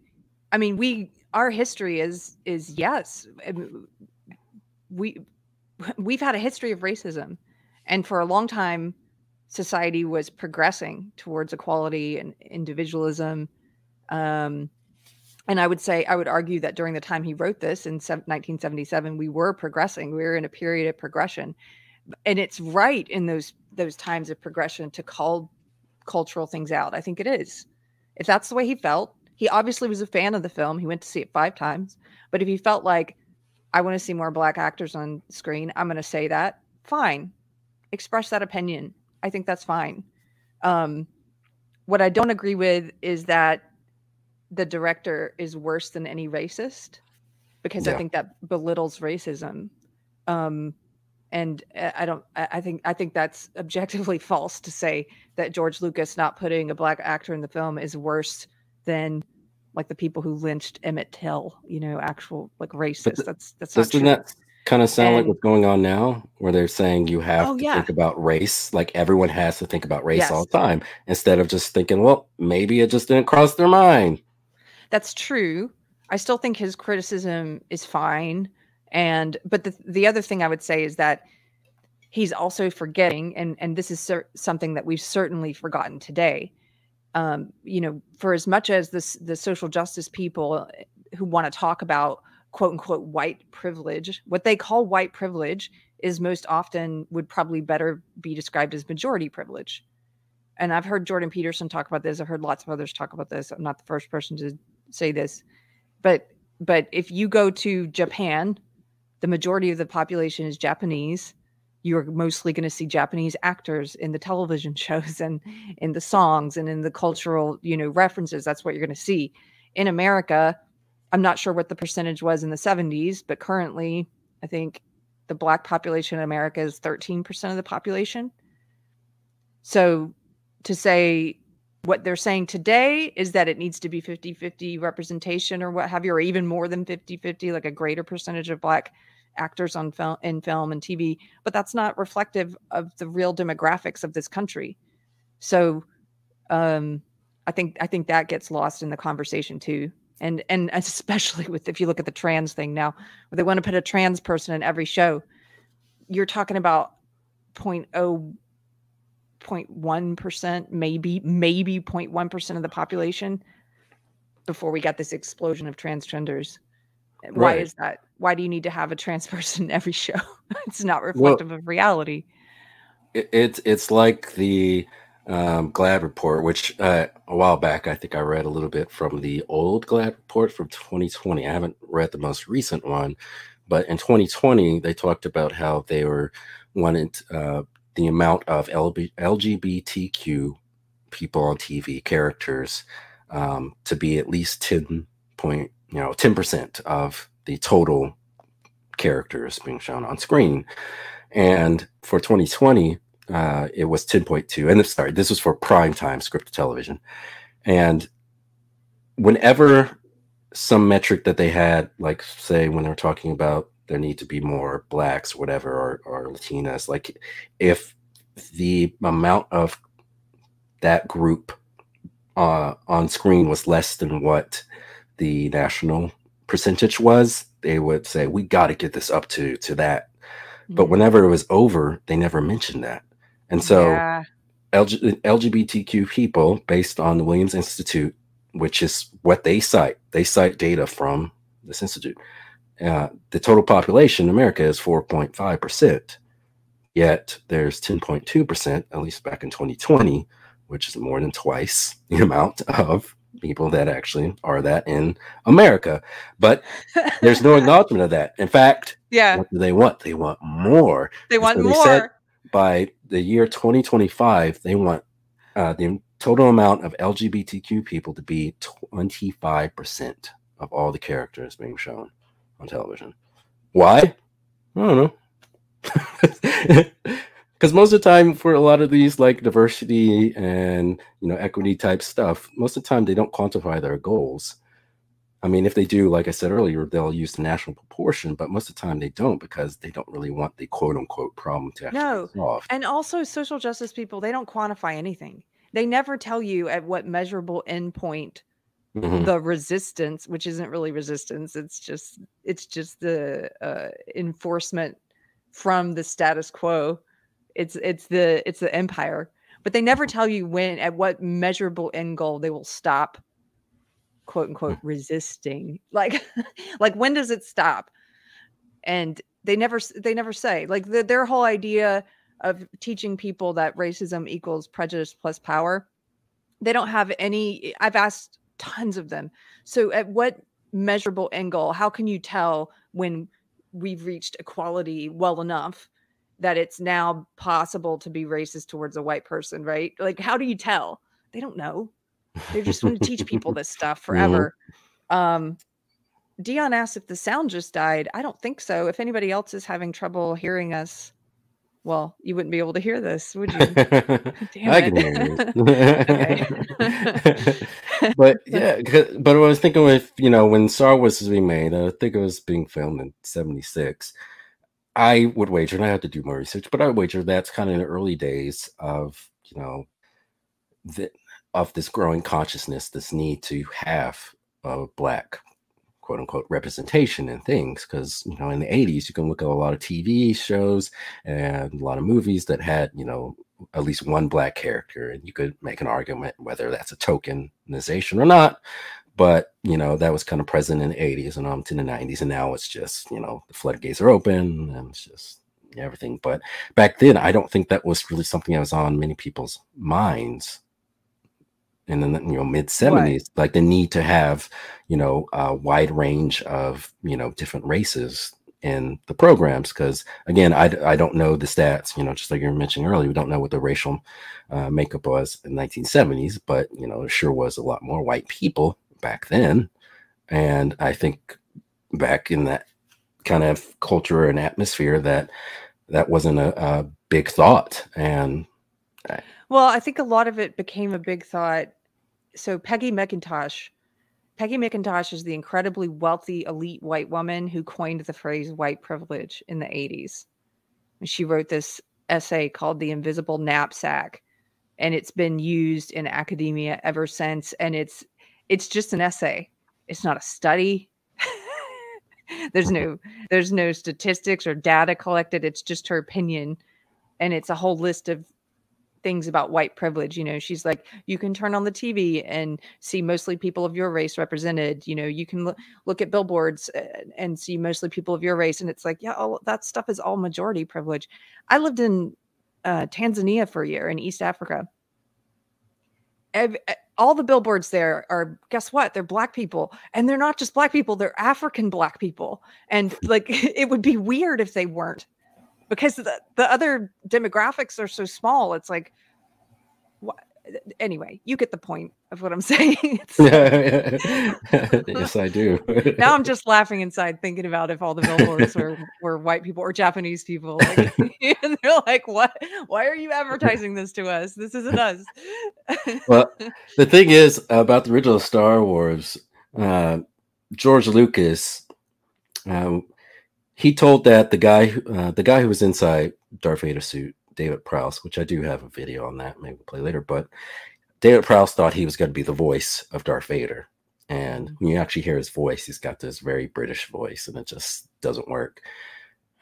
I mean we our history is is yes we *laughs* we've had a history of racism and for a long time society was progressing towards equality and individualism um and I would say, I would argue that during the time he wrote this in 1977, we were progressing. We were in a period of progression, and it's right in those those times of progression to call cultural things out. I think it is. If that's the way he felt, he obviously was a fan of the film. He went to see it five times. But if he felt like I want to see more black actors on screen, I'm going to say that. Fine, express that opinion. I think that's fine. Um, what I don't agree with is that the director is worse than any racist because yeah. I think that belittles racism. Um, and uh, I don't. I think. I think that's objectively *laughs* false to say that George Lucas not putting a black actor in the film is worse than like the people who lynched Emmett Till. You know, actual like racist. that's that's doesn't that kind of sound and, like what's going on now, where they're saying you have oh, to yeah. think about race, like everyone has to think about race yes. all the time, instead of just thinking, well, maybe it just didn't cross their mind that's true. I still think his criticism is fine. And but the the other thing I would say is that he's also forgetting, and and this is cer- something that we've certainly forgotten today. Um, you know, for as much as this the social justice people who want to talk about quote unquote white privilege, what they call white privilege is most often would probably better be described as majority privilege. And I've heard Jordan Peterson talk about this. I've heard lots of others talk about this. I'm not the first person to say this, but but if you go to Japan, the majority of the population is Japanese. You're mostly going to see Japanese actors in the television *laughs* shows and in the songs and in the cultural, you know, references. That's what you're going to see. In America, I'm not sure what the percentage was in the 70s, but currently, I think the black population in America is 13% of the population. So to say what they're saying today is that it needs to be 50-50 representation or what have you or even more than 50-50 like a greater percentage of black actors on film in film and tv but that's not reflective of the real demographics of this country so um i think i think that gets lost in the conversation too and and *laughs* especially with if you look at the trans thing now where they want to put a trans person in every show you're talking about 0.0 0.1%, maybe, maybe 0.1% of the population before we got this explosion of transgenders. Right. Why is that? Why do you need to have a trans *laughs* person in every show? *laughs* it's not reflective well, of reality. It, it's it's like the um, GLAAD report, which uh, a while back I think I read a little bit from the old GLAAD report from 2020. I haven't read the most recent one, but in 2020 they talked about how they were wanted uh, the amount of LGBTQ people on TV characters um, to be at least 10 point, you know, 10% of the total characters being shown on screen. And for 2020, uh, it was 10.2. And sorry, this was for prime time scripted television. And whenever some metric that they had, like say when they're talking about there need to be more blacks, whatever, or, or Latinas, like if the amount of that group uh, on screen was less than what the national percentage was, they would say we got to get this up to to that. Mm-hmm. But whenever it was over, they never mentioned that, and so yeah. LG, LGBTQ people, based on the Williams Institute, which is what they cite, they cite data from this institute. Uh, the total population in America is 4.5 percent, yet there's 10.2 percent, at least back in 2020, which is more than twice *laughs* the amount of people that actually are that in America. But there's no *laughs* acknowledgement of that. In fact, yeah, what do they want? They want more. They want so more. They by the year 2025, they want uh, the total amount of LGBTQ people to be 25% of all the characters being shown on television. Why? I don't know. *laughs* because most of the time for a lot of these like diversity and you know equity type stuff most of the time they don't quantify their goals i mean if they do like i said earlier they'll use the national proportion but most of the time they don't because they don't really want the quote unquote problem to actually no. solve and also social justice people they don't quantify anything they never tell you at what measurable endpoint mm-hmm. the resistance which isn't really resistance it's just it's just the uh, enforcement from the status quo it's it's the it's the empire, but they never tell you when at what measurable end goal they will stop quote unquote resisting. *laughs* Like like when does it stop? And they never they never say like the, their whole idea of teaching people that racism equals prejudice plus power. They don't have any I've asked tons of them. So at what measurable end goal how can you tell when we've reached equality well enough that it's now possible to be racist towards a white person, right? Like, how do you tell? They don't know. They're just going to teach people *laughs* this stuff forever. Mm-hmm. Um, Dion asked if the sound just died. I don't think so. If anybody else is having trouble hearing us, well, you wouldn't be able to hear this, would you? *laughs* *laughs* I can hear you. but yeah, but I was thinking with you know when Star Wars was being made, I think it was being filmed in '76 I would wager, and I have to do more research, but I would wager that's kind of in the early days of you know the of this growing consciousness, this need to have a black quote unquote representation in things. Because you know, in the 80s, you can look at a lot of TV shows and a lot of movies that had, you know, at least one black character, and you could make an argument whether that's a tokenization or not but you know that was kind of present in the 80s and on to the 90s and now it's just you know the floodgates are open and it's just everything but back then i don't think that was really something that was on many people's minds in the you know mid 70s right. like the need to have you know a wide range of you know different races in the programs because again I, I don't know the stats you know just like you were mentioning earlier we don't know what the racial uh, makeup was in 1970s but you know there sure was a lot more white people back then. And I think back in that kind of culture and atmosphere that that wasn't a, a big thought. And I, well, I think a lot of it became a big thought. So Peggy McIntosh, Peggy McIntosh is the incredibly wealthy elite white woman who coined the phrase white privilege in the 80s. She wrote this essay called The Invisible Knapsack and it's been used in academia ever since and it's it's just an essay. It's not a study. *laughs* there's no there's no statistics or data collected. It's just her opinion and it's a whole list of things about white privilege you know she's like you can turn on the tv and see mostly people of your race represented you know you can look, look at billboards uh, and see mostly people of your race and it's like yeah all that stuff is all majority privilege i lived in uh, tanzania for a year in east africa all the billboards there are guess what they're black people and they're not just black people they're african black people and like *laughs* it would be weird if they weren't because the, the other demographics are so small. It's like? Anyway, you get the point of what I'm *laughs* saying. *laughs* yes, I do. now I'm just laughing inside thinking about if all the billboards were, were white people or Japanese people. Like, *laughs* and they're like, what? Why are you advertising this to us? This isn't us. well, the thing is about the original Star Wars, uh, George Lucas, um, he told that the guy, uh, the guy who was inside Darth Vader suit, David Prowse, which I do have a video on that, maybe we'll play later, but David Prowse thought he was going to be the voice of Darth Vader. And mm. when you actually hear his voice, he's got this very British voice, and it just doesn't work.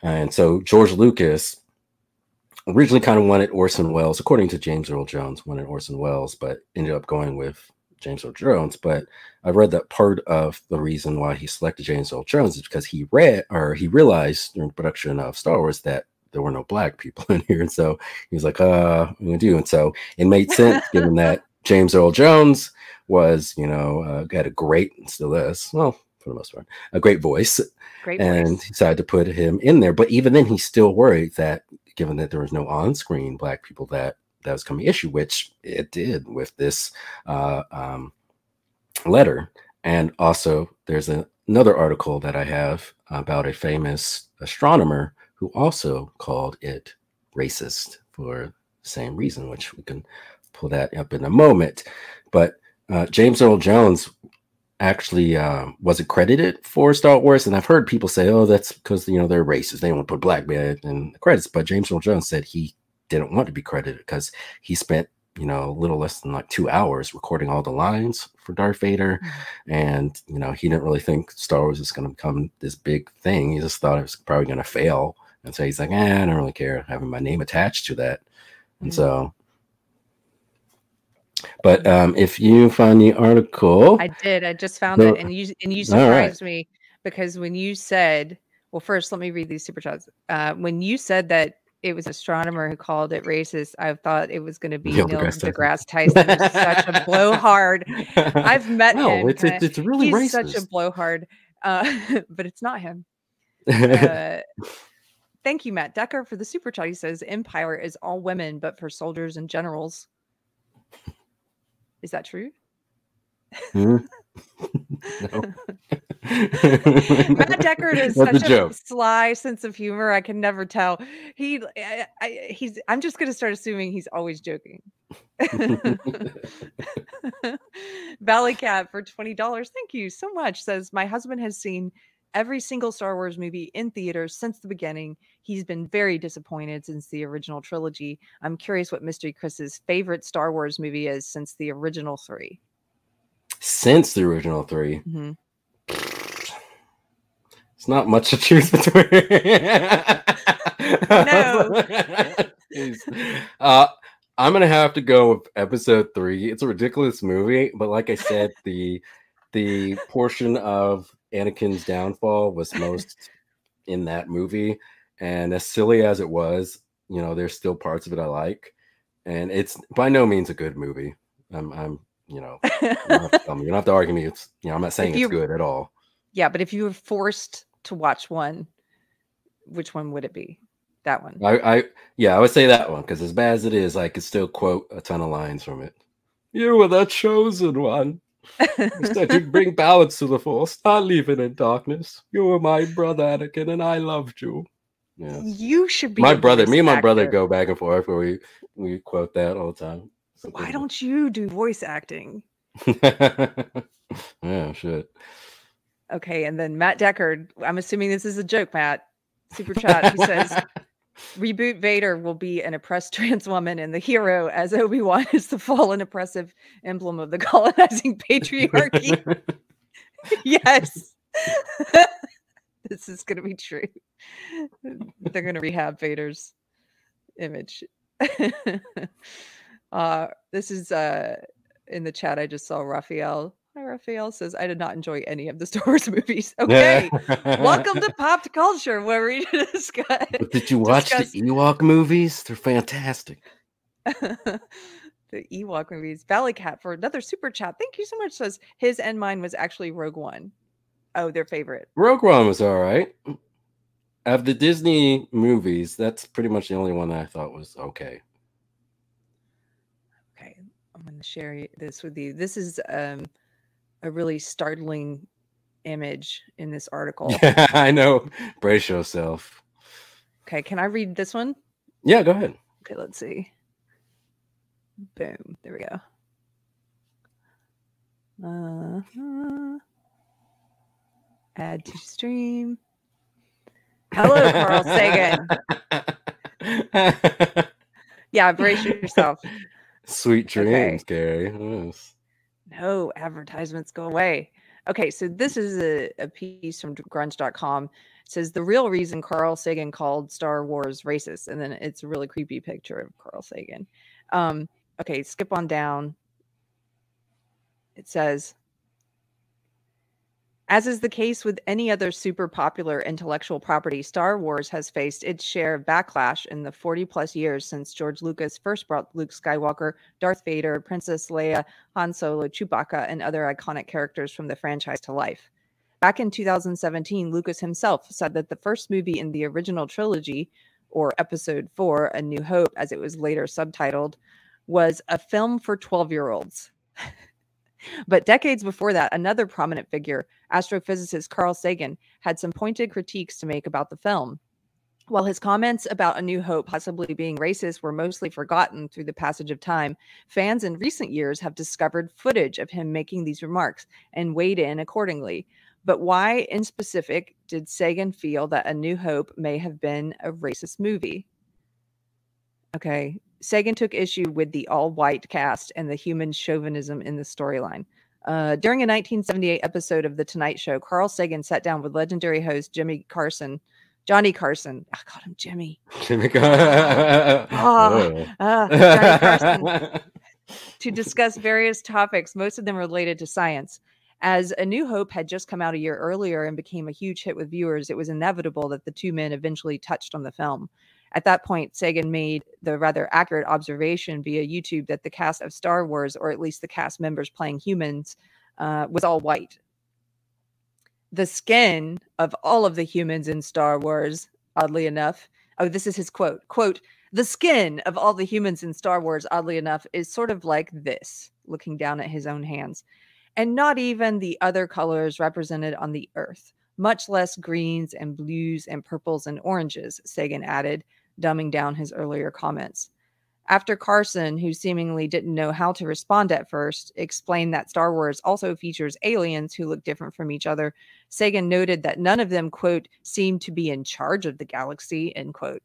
And so George Lucas originally kind of wanted Orson Welles, according to James Earl Jones, wanted Orson Welles, but ended up going with James Earl Jones. But I read that part of the reason why he selected James Earl Jones is because he read or he realized during production of Star Wars that there were no black people *laughs* in here. And so he was like, uh, I'm gonna do. And so it made sense given that *laughs* James Earl Jones was, you know, uh, had a great, still is, well, for the most part, a great voice. Great and voice. decided to put him in there. But even then, he's still worried that given that there was no on-screen black people that that was coming issue, which it did with this uh, um, letter. And also, there's a, another article that I have about a famous astronomer who also called it racist for the same reason, which we can pull that up in a moment. But uh, James Earl Jones actually um, wasn't credited for Star Wars, and I've heard people say, "Oh, that's because you know they're racist; they want to put black man in the credits." But James Earl Jones said he didn't want to be credited because he spent you know a little less than like two hours recording all the lines for Darth Vader, mm-hmm. and you know he didn't really think Star Wars was going to become this big thing. He just thought it was probably going to fail, and so he's like, eh, "I don't really care having my name attached to that." And mm-hmm. so but um, if you find the article, I did. I just found so, it, and you and you surprised right. me because when you said, "Well, first, let me read these super chats." Uh, when you said that it was astronomer who called it racist, I thought it was going to be Neil, Neil deGrasse Tyson. Tyson. such a blowhard. I've *laughs* met no, him. It's, it's, it's really he's racist. such a blowhard, uh, *laughs* but it's not him. *laughs* Uh, thank you, Matt Deckard, for the super chat. He says Empire is all women, but for soldiers and generals. Is that true? Hmm? *laughs* Matt Deckard is *laughs* That's such a, sly sense of humor. I can never tell. He, I, I, he's. I'm just going to start assuming he's always joking. *laughs* Valley Cat for twenty dollars. Thank you so much. Says my husband has seen every single Star Wars movie in theaters since the beginning. He's been very disappointed since the original trilogy. I'm curious what Mystery Chris's favorite Star Wars movie is since the original three. Since the original 3 mm-hmm. It's not much to choose between. no. *laughs* uh, I'm gonna have to go with episode three. It's a ridiculous movie, but like I said, the the portion of Anakin's downfall was most in that movie. And as silly as it was, you know, there's still parts of it I like. And it's by no means a good movie. I'm, I'm you know, *laughs* you don't, have to, you don't have to argue me. It's, you know, I'm not saying it's good at all. Yeah, but if you were forced to watch one, which one would it be? That one. I, I yeah, I would say that one because as bad as it is, I could still quote a ton of lines from it. You were the chosen one. Instead, you bring balance to the force, not leave it in darkness. You were my brother, Anakin, and I loved you. Yeah. You should be my brother. Me and my actor. brother go back and forth where we we quote that all the time. Something Why don't you do voice acting? *laughs* yeah, shit. Okay, and then Matt Deckard. I'm assuming this is a joke, Matt. Super chat. He says *laughs* reboot Vader will be an oppressed *laughs* trans woman and the hero, as Obi Wan is the fallen oppressive emblem of the *laughs* colonizing patriarchy. *laughs* yes, this is going to be true. They're going to rehab Vader's image. uh, this is uh, in the chat. I just saw Raphael Raphael says, I did not enjoy any of the *laughs* Star Wars movies. *laughs* Okay. Welcome to Popped Culture, where we *laughs* discuss. But did you watch discuss... the Ewok movies? They're fantastic. the Ewok movies. Valley Cat for another super chat. Thank you so much. Says his and mine was actually Rogue One. Oh, their favorite. Rogue One was all right. of the Disney movies, that's pretty much the only one that I thought was okay. Okay, I'm going to share this with you. This is um, a really startling image in this article. Yeah, *laughs* I know. Brace yourself. Okay, can I read this one? Yeah, go ahead. Okay, let's see. Boom. There we go. Uh, add to stream. Hello, Carl Sagan. *laughs* yeah, brace yourself. Sweet dreams, okay. Gary. Yes. No advertisements go away. Okay, so this is a, a piece from grunge.com. It says the real reason Carl Sagan called Star Wars racist, and then it's a really creepy picture of Carl Sagan. Um, okay, skip on down. It says as is the case with any other super popular intellectual property, Star Wars has faced its share of backlash in the 40 plus years since George Lucas first brought Luke Skywalker, Darth Vader, Princess Leia, Han Solo, Chewbacca, and other iconic characters from the franchise to life. Back in 2017, Lucas himself said that the first movie in the original trilogy, or Episode 4, A New Hope, as it was later subtitled, was a film for 12 year olds. *laughs* But decades before that, another prominent figure, astrophysicist Carl Sagan, had some pointed critiques to make about the film. While his comments about A New Hope possibly being racist were mostly forgotten through the passage of time, fans in recent years have discovered footage of him making these remarks and weighed in accordingly. But why, in specific, did Sagan feel that A New Hope may have been a racist movie? Okay, Sagan took issue with the all white cast and the human chauvinism in the storyline. Uh, during a 1978 episode of The Tonight Show, Carl Sagan sat down with legendary host Jimmy Carson, Johnny Carson. I called him Jimmy. Jimmy Carson. oh, uh, Johnny Carson to *laughs* discuss various topics, most of them related to science. As A New Hope had just come out a year earlier and became a huge hit with viewers, it was inevitable that the two men eventually touched on the film. At that point, Sagan made the rather accurate observation via YouTube that the cast of Star Wars, or at least the cast members playing humans, uh, was all white. The skin of all of the humans in Star Wars, oddly enough, oh, this is his quote quote, the skin of all the humans in Star Wars, oddly enough, is sort of like this, looking down at his own hands, and not even the other colors represented on the earth, much less greens and blues and purples and oranges, Sagan added, dumbing down his earlier comments. After Carson, who seemingly didn't know how to respond at first, explained that Star Wars also features aliens who look different from each other, Sagan noted that none of them, quote, seem to be in charge of the galaxy, end quote.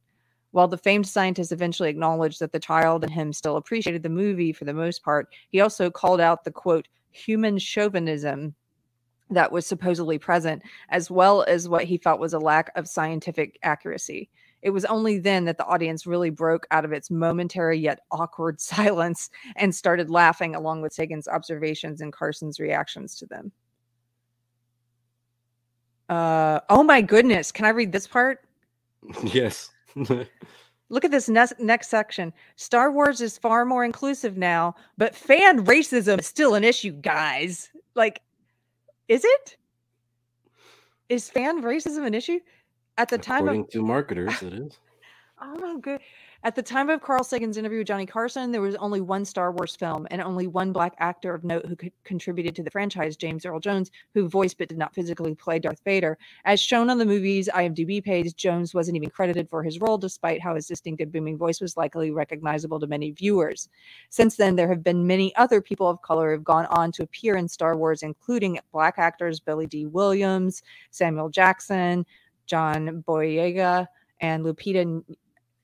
While the famed scientist eventually acknowledged that the child and him still appreciated the movie for the most part, he also called out the, quote, human chauvinism that was supposedly present, as well as what he felt was a lack of scientific accuracy. It was only then that the audience really broke out of its momentary yet awkward *laughs* silence and started laughing along with Sagan's observations and Carson's reactions to them. Uh, oh my goodness. Can I read this part? *laughs* Yes. *laughs* Look at this next, next section. Star Wars is far more inclusive now, but fan racism is still an issue, guys. Like, is it? Is fan racism an issue? At the time According of to marketers, it is. *laughs* Oh, good. At the time of Carl Sagan's interview with Johnny Carson, there was only one Star Wars film and only one black actor of note who contributed to the franchise, James Earl Jones, who voiced but did not physically play Darth Vader. As shown on the movie's IMDb page, Jones wasn't even credited for his role, despite how his distinctive booming voice was likely recognizable to many viewers. Since then, there have been many other people of color who have gone on to appear in Star Wars, including black actors Billy Dee Williams, Samuel Jackson, John Boyega, and Lupita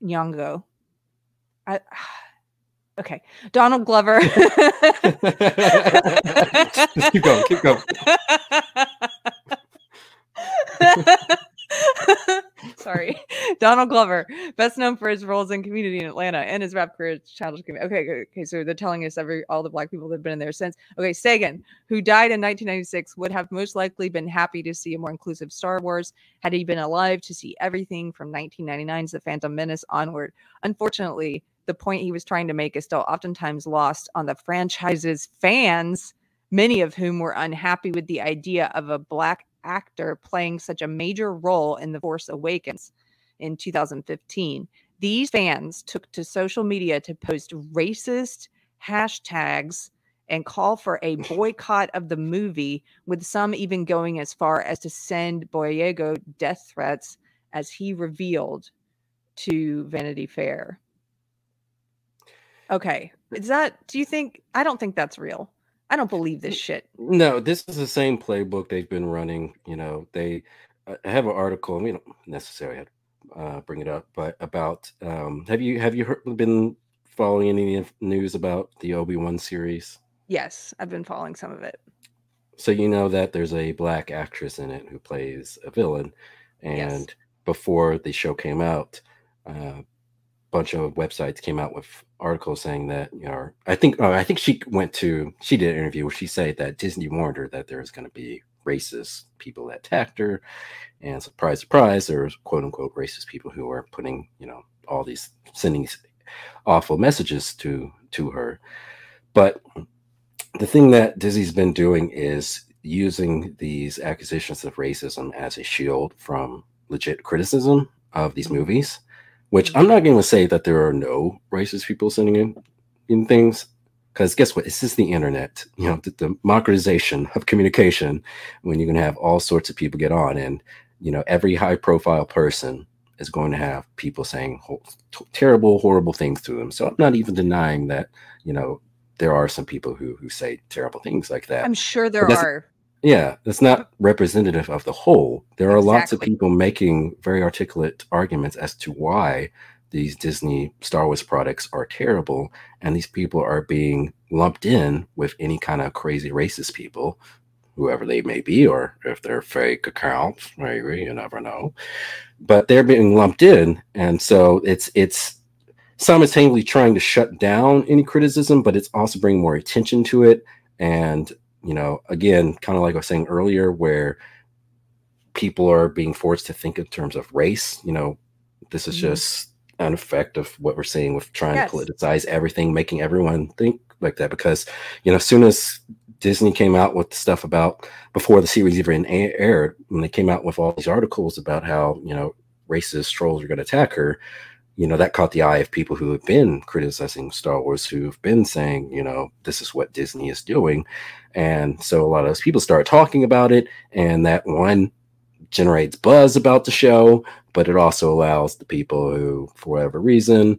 Nyong'o. I, *sighs* okay, Donald Glover. *laughs* keep going, keep going. *laughs* Sorry. *laughs* Donald Glover, best known for his roles in Community in Atlanta and his rap career Childish Community. Okay, okay, so they're telling us every all the black people that have been in there since. Okay, Sagan, who died in 1996, would have most likely been happy to see a more inclusive Star Wars had he been alive to see everything from 1999's The Phantom Menace onward. Unfortunately, the point he was trying to make is still oftentimes lost on the franchise's fans, many of whom were unhappy with the idea of a black actor playing such a major role in The Force Awakens in 2015. These fans took to social media to post racist hashtags and call for a *laughs* boycott of the movie, with some even going as far as to send Boyega death threats, as he revealed to Vanity Fair. Okay. Is that, do you think, I don't think that's real. I don't believe this shit. No, this is the same playbook they've been running. You know, they I have an article, we don't necessarily have to uh, bring it up, but about, um, have you, have you heard, been following any news about the Obi-Wan series? Yes, I've been following some of it. So you know that there's a black actress in it who plays a villain, and yes. before the show came out, a bunch of websites came out with articles saying that you know I think uh, I think she went to she did an interview where she said that Disney warned her that there was going to be racist people that attacked her, and surprise, surprise, there was quote unquote racist people who are putting you know all these sending awful messages to to her, but the thing that Disney's been doing is using these accusations of racism as a shield from legit criticism of these movies. Which I'm not going to say that there are no racist people sending in in things, because guess what? It's just the internet. You know, the, the democratization of communication. When you're going to have all sorts of people get on, and you know, every high profile person is going to have people saying ho- terrible, horrible things to them. So I'm not even denying that. You know, there are some people who who say terrible things like that. I'm sure there are. Yeah, it's not representative of the whole. There are exactly. lots of people making very articulate arguments as to why these Disney Star Wars products are terrible, and these people are being lumped in with any kind of crazy racist people, whoever they may be, or if they're fake accounts, maybe you never know. But they're being lumped in, and so it's it's simultaneously trying to shut down any criticism, but it's also bringing more attention to it. And, you know, again, kind of like I was saying earlier, where people are being forced to think in terms of race, you know, this is mm-hmm. just an effect of what we're seeing with trying yes. to politicize everything, making everyone think like that. Because, you know, as soon as Disney came out with stuff about before the series even aired, when they came out with all these articles about how, you know, racist trolls are going to attack her, you know that caught the eye of people who have been criticizing Star Wars, who've been saying, you know, this is what Disney is doing, and so a lot of those people start talking about it, and that one generates buzz about the show, but it also allows the people who, for whatever reason,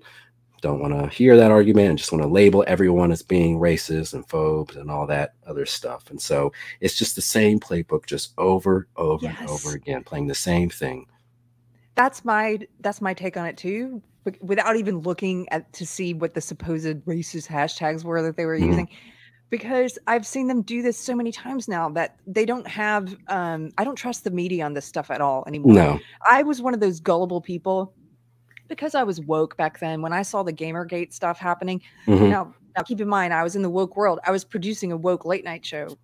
don't want to hear that argument and just want to label everyone as being racist and phobes and all that other stuff. And so it's just the same playbook, just over, over, yes. and over again, playing the same thing that's my that's my take on it too without even looking at to see what the supposed racist hashtags were that they were mm-hmm. using. Because i've seen them do this so many times now that they don't have um i don't trust the media on this stuff at all anymore. No. I was one of those gullible people because i was woke back then when i saw the gamergate stuff happening. Mm-hmm. now now keep in mind i was in the woke world. I was producing a woke late night show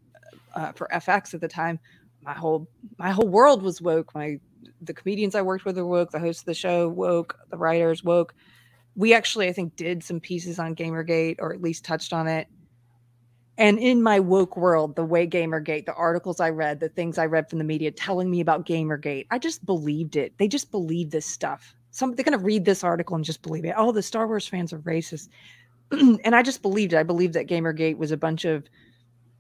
uh, for fx at the time. My whole my whole world was woke my the comedians I worked with were woke, the host of the show woke, the writers woke. We actually, I think, did some pieces on Gamergate or at least touched on it. And in my woke world, the way Gamergate, the articles I read, the things I read from the media telling me about Gamergate, I just believed it. They just believe this stuff. Some they're gonna read this article and just believe it. Oh, the Star Wars fans are racist. *clears throat* and I just believed it. I believed that Gamergate was a bunch of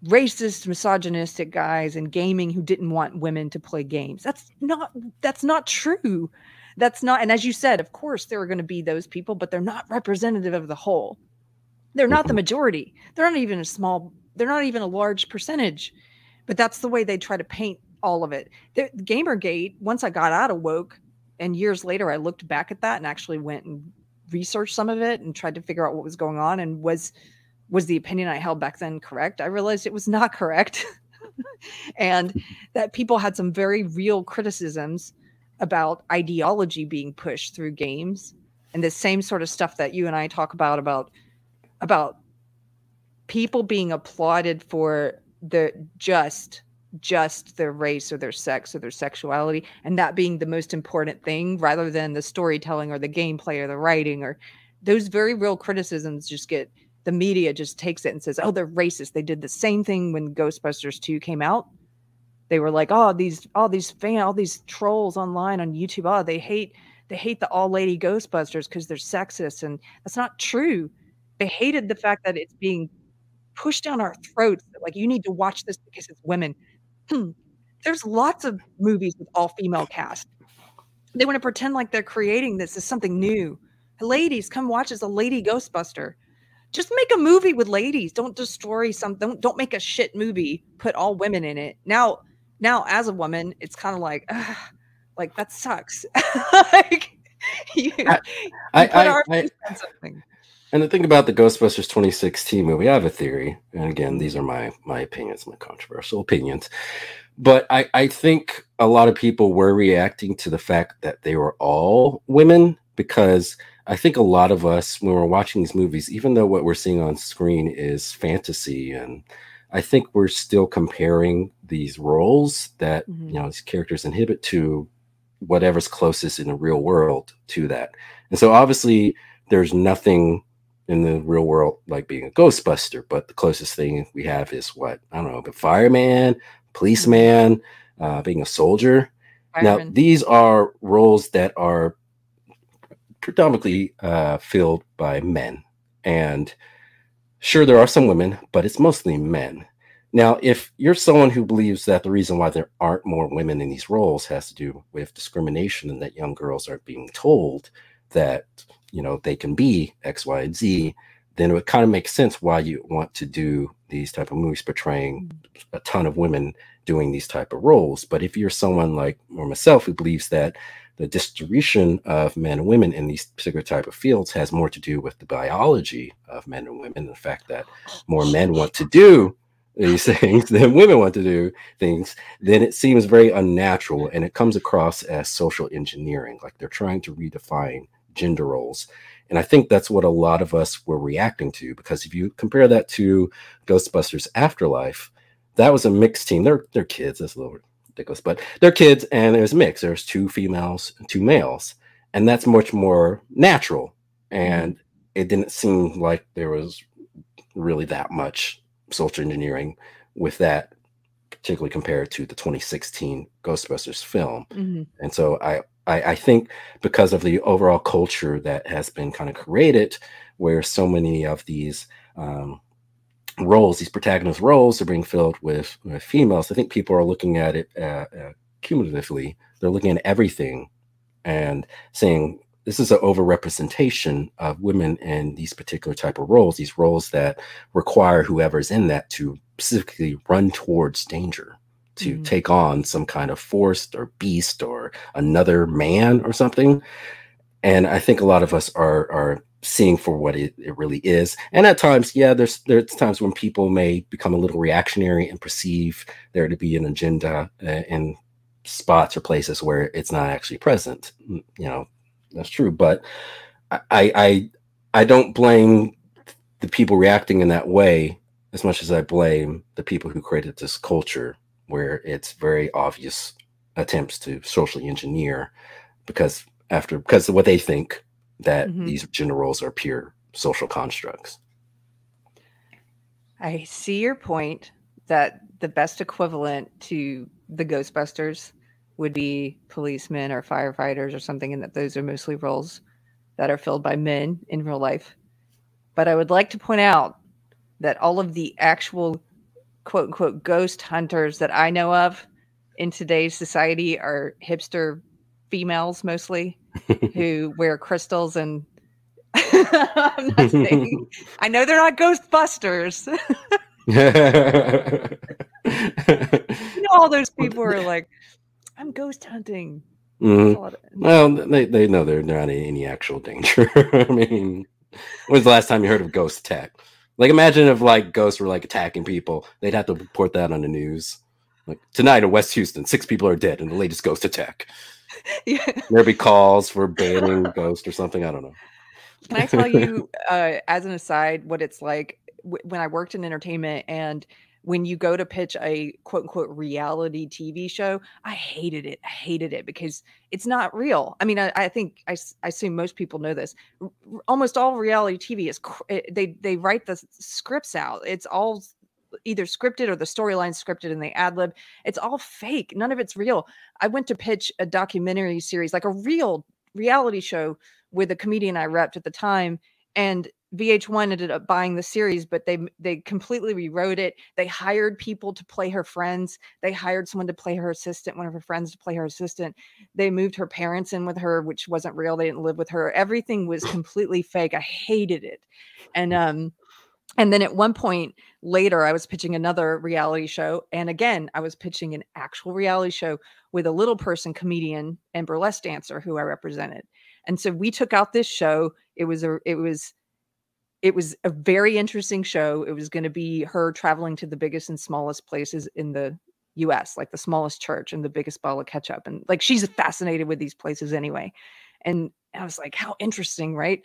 racist misogynistic guys in gaming who didn't want women to play games. That's not that's not true. That's not and as you said of course there are going to be those people but they're not representative of the whole. They're not the mm-hmm. majority. They're not even a small they're not even a large percentage but that's the way they try to paint all of it. The, gamergate once i got out of woke and years later i looked back at that and actually went and researched some of it and tried to figure out what was going on and was was the opinion I held back then correct? I realized it was not correct. *laughs* and that people had some very real criticisms about ideology being pushed through games and the same sort of stuff that you and I talk about about about people being applauded for the just just their race or their sex or their sexuality and that being the most important thing rather than the storytelling or the gameplay or the writing or those very real criticisms just get the media just takes it and says, "Oh, they're racist." They did the same thing when Ghostbusters 2 came out. they were like, oh, these all these fan, all these trolls online on YouTube, oh, they hate they hate the all lady Ghostbusters because they're sexist, and that's not true. They hated the fact that it's being pushed down our throats. Like you need to watch this because it's women. Hmm. There's lots of movies with all female cast. They want to pretend like they're creating this as something new. Ladies, come watch as a lady Ghostbuster. Just make a movie with ladies. Don't destroy something. Don't, don't make a shit movie. Put all women in it. Now, now as a woman, it's kind of like, ugh, like that sucks. *laughs* like you, I, you I, I, I and the thing about the Ghostbusters 2016 movie, I have a theory, and again, these are my my opinions, my controversial opinions. But I, I think a lot of people were reacting to the fact that they were all women because I think a lot of us, when we're watching these movies, even though what we're seeing on screen is fantasy, and I think we're still comparing these roles that mm-hmm. you know these characters inhibit to whatever's closest in the real world to that. And so obviously there's nothing in the real world like being a ghostbuster, but the closest thing we have is what I don't know, a fireman, policeman, uh, being a soldier. Fireman. Now these are roles that are predominantly uh, filled by men, and sure there are some women, but it's mostly men. Now, if you're someone who believes that the reason why there aren't more women in these roles has to do with discrimination and that young girls are being told that you know they can be X, Y, and Z, then it would kind of make sense why you want to do these type of movies portraying mm. a ton of women doing these type of roles. But if you're someone like or myself who believes that the distribution of men and women in these particular type of fields has more to do with the biology of men and women, the fact that more men want to do these *laughs* things than women want to do things, then it seems very unnatural and it comes across as social engineering, like they're trying to redefine gender roles. And I think that's what a lot of us were reacting to because if you compare that to Ghostbusters Afterlife, that was a mixed team. They're they're kids, that's a little ridiculous, but they're kids and there's a mix. There's two females two males. And that's much more natural. And it didn't seem like there was really that much social engineering with that particularly compared to the 2016 Ghostbusters film. Mm-hmm. And so I I, I think because of the overall culture that has been kind of created, where so many of these um, roles, these protagonist roles, are being filled with, with females. I think people are looking at it uh, uh, cumulatively. They're looking at everything and saying this is an overrepresentation of women in these particular type of roles. These roles that require whoever's in that to specifically run towards danger to mm-hmm. take on some kind of force or beast or another man or something. And I think a lot of us are are seeing for what it, it really is. And at times, yeah, there's there's times when people may become a little reactionary and perceive there to be an agenda uh, in spots or places where it's not actually present. Mm, you know, that's true. But I I I don't blame the people reacting in that way as much as I blame the people who created this culture where it's very obvious attempts to socially engineer because after because what they think that mm-hmm. these gender roles are pure social constructs. I see your point that the best equivalent to the Ghostbusters would be policemen or firefighters or something, and that those are mostly roles that are filled by men in real life. But I would like to point out that all of the actual quote unquote ghost hunters that I know of in today's society are hipster females mostly *laughs* who wear crystals and *laughs* I'm not saying *laughs* I know they're not ghostbusters. you know all those people are like, I'm ghost hunting. Mm-hmm. Well, they, they know they're not in any actual danger. I mean, when's the last time you heard of ghost attack? Like imagine if like ghosts were like attacking people, they'd have to report that on the news. Like tonight in West Houston, six people are dead in the latest ghost attack. *laughs* Yeah. Be calls for banning ghost or something. I don't know. Can I tell *laughs* you, uh, as an aside, what it's like w- when I worked in entertainment and when you go to pitch a quote unquote reality TV show, I hated it. I hated it because it's not real. I mean, I, I think I, I, assume most people know this. almost all reality TV is they they write the scripts out. It's all either scripted or the storyline scripted and they ad lib. It's all fake. None of it's real. I went to pitch a documentary series, like a real reality show with a comedian I repped at the time. And VH1 ended up buying the series, but they they completely rewrote it. They hired people to play her friends. They hired someone to play her assistant, one of her friends to play her assistant. They moved her parents in with her, which wasn't real. They didn't live with her. Everything was completely fake. I hated it. And *laughs* um and then at one point later I was pitching another reality show and again I was pitching an actual reality show with a little person comedian and burlesque dancer who I represented. And so we took out this show. It was a it was it was a very interesting show. It was going to be her traveling to the biggest and smallest places in the US, like the smallest church and the biggest bottle of ketchup. And like she's fascinated with these places anyway. And I was like, how interesting, right?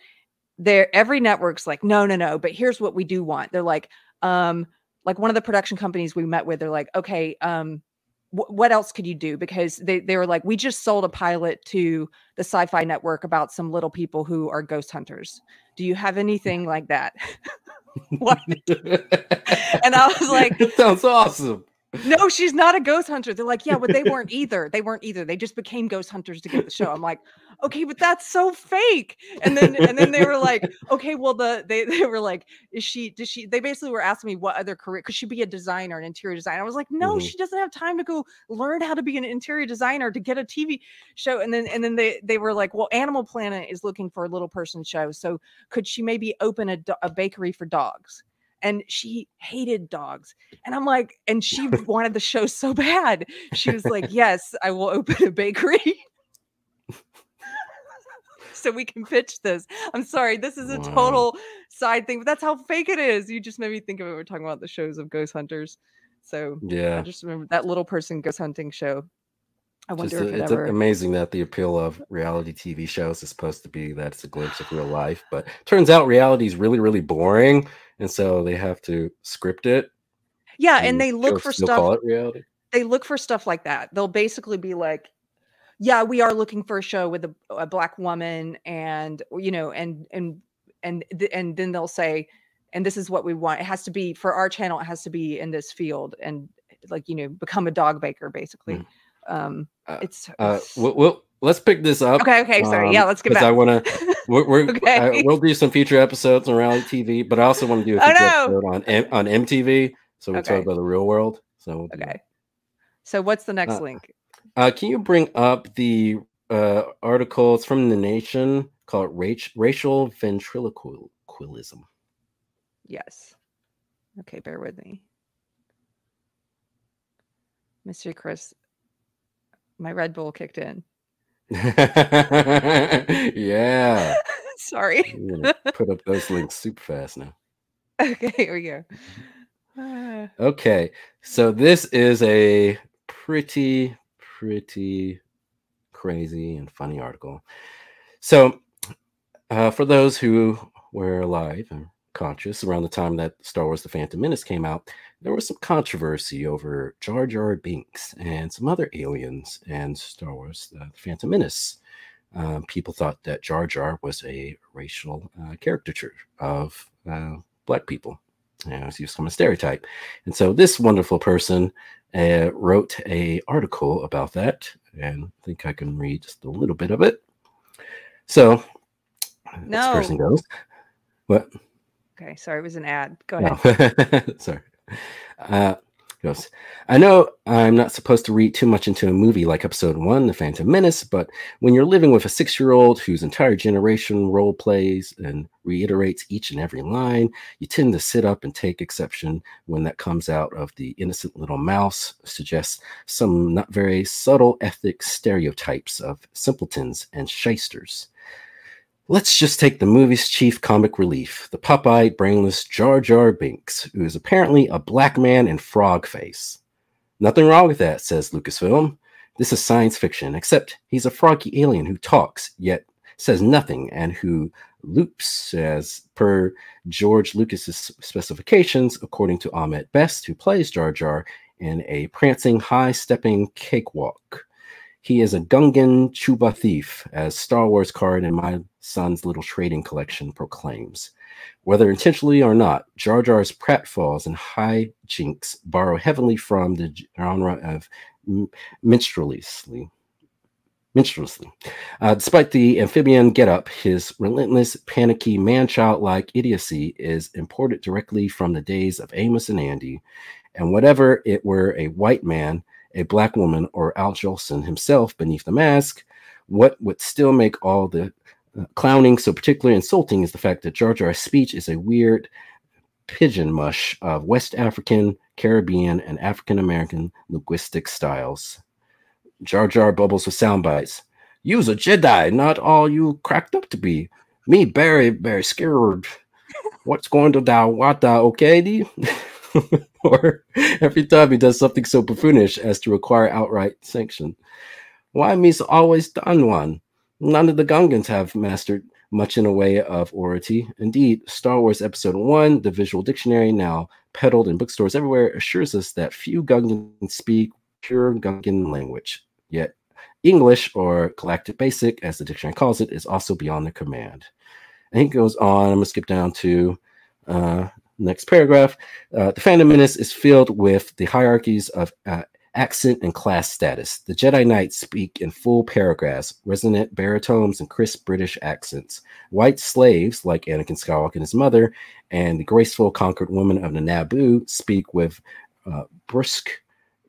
There, every network's like, no, no, no, but here's what we do want. They're like, um, like one of the production companies we met with, they're like, okay, um, what else could you do? Because they, they were like, we just sold a pilot to the sci fi network about some little people who are ghost hunters. Do you have anything like that? *laughs* what? *laughs* and I was like, that sounds awesome no, she's not a ghost hunter. They're like, yeah, but they weren't *laughs* either. They weren't either. They just became ghost hunters to get the show. I'm like, okay, but that's so fake. And then and then they were like, okay, well, the they they were like, is she does she they basically were asking me what other career could she be a designer, an interior designer? I was like, no, mm-hmm. she doesn't have time to go learn how to be an interior designer to get a TV show. And then and then they they were like, well, Animal Planet is looking for a little person show. So could she maybe open a, a bakery for dogs? And she hated dogs. And I'm like, and *laughs* she wanted the show so bad. She was like, Yes, I will open a bakery. *laughs* so we can pitch this. I'm sorry, this is a wow. total side thing, but that's how fake it is. You just made me think of it. We're talking about the shows of ghost hunters. So yeah, I just remember that little person ghost hunting show. I wonder Just, if it it's ever... amazing that the appeal of reality TV shows is supposed to be that it's a glimpse of real life, but turns out reality is really, really boring and so they have to script it. Yeah, and, and they look for stuff. reality. They look for stuff like that. They'll basically be like, "Yeah, we are looking for a show with a, a black woman," and you know, and and and and then they'll say, "And this is what we want. It has to be for our channel. It has to be in this field." And like you know, become a dog baker, basically. Mm. Um, uh, it's, uh, we'll, we'll let's pick this up. Okay, okay, sorry. Um, yeah, let's get back. I want to we're, we're okay. we'll do some future episodes on reality TV, but I also want to do a future oh, no. episode on M- on MTV. So we okay. talk about the real world. So we'll okay. So what's the next uh, link? Uh, can you bring up the uh, articles from the Nation called Rach- "Racial Ventriloquism"? Yes. Okay, bear with me. Mr. Chris, my Red Bull kicked in. *laughs* yeah. *laughs* Sorry. put up those links super fast now. *laughs* Okay, here we go. *sighs* okay, so this is a pretty, pretty crazy and funny article. So, uh, for those who were alive and conscious around the time that Star Wars The Phantom Menace came out, there was some controversy over Jar Jar Binks and some other aliens and Star Wars The Phantom Menace. Uh, people thought that Jar Jar was a racial uh, caricature of uh, black people. You know, it's used from a stereotype. And so this wonderful person uh, wrote a article about that, and I think I can read just a little bit of it. So no. this person goes, what? Okay, sorry, it was an ad. Go ahead. No. *laughs* sorry. *laughs* Uh, goes, I know I'm not supposed to read too much into a movie like episode one, The Phantom Menace, but when you're living with a six year old whose entire generation role plays and reiterates each and every line, you tend to sit up and take exception when that comes out of the innocent little mouse, suggests some not very subtle ethnic stereotypes of simpletons and shysters. Let's just take the movie's chief comic relief, the pop-eyed, brainless Jar Jar Binks, who is apparently a black man in frog face. Nothing wrong with that, says Lucasfilm. This is science fiction, except he's a froggy alien who talks, yet says nothing, and who loops, as per George Lucas's specifications, according to Ahmed Best, who plays Jar Jar, in a prancing, high-stepping cakewalk. He is a Gungan Chuba thief, as Star Wars card in my son's little trading collection proclaims. Whether intentionally or not, Jar Jar's pratfalls and high jinks borrow heavily from the genre of minstrelsy. Uh, despite the amphibian getup, his relentless, panicky, man-child like idiocy is imported directly from the days of Amos and Andy. And whatever it were a white man, a black woman, or Al Jolson himself beneath the mask, what would still make all the uh, clowning so particularly insulting is the fact that Jar Jar's speech is a weird pidgin mush of West African, Caribbean, and African American linguistic styles. Jar Jar bubbles with sound bites. You's a Jedi, not all you cracked up to be. Me very, very scared. *laughs* What's going to da wata, okay? *laughs* *laughs* or every time he does something so buffoonish as to require outright sanction. Why me's always done one? None of the Gungans have mastered much in a way of oratory. Indeed, Star Wars Episode 1, the visual dictionary, now peddled in bookstores everywhere, assures us that few Gungans speak pure Gungan language. Yet, English, or Galactic Basic, as the dictionary calls it, is also beyond their command. And he goes on, I'm going to skip down to uh, next paragraph. Uh, the Phantom Menace is filled with the hierarchies of uh, accent and class status. The Jedi Knights speak in full paragraphs, resonant baritones, and crisp British accents. White slaves, like Anakin Skywalker and his mother, and the graceful conquered women of the Naboo, speak with uh, brusque,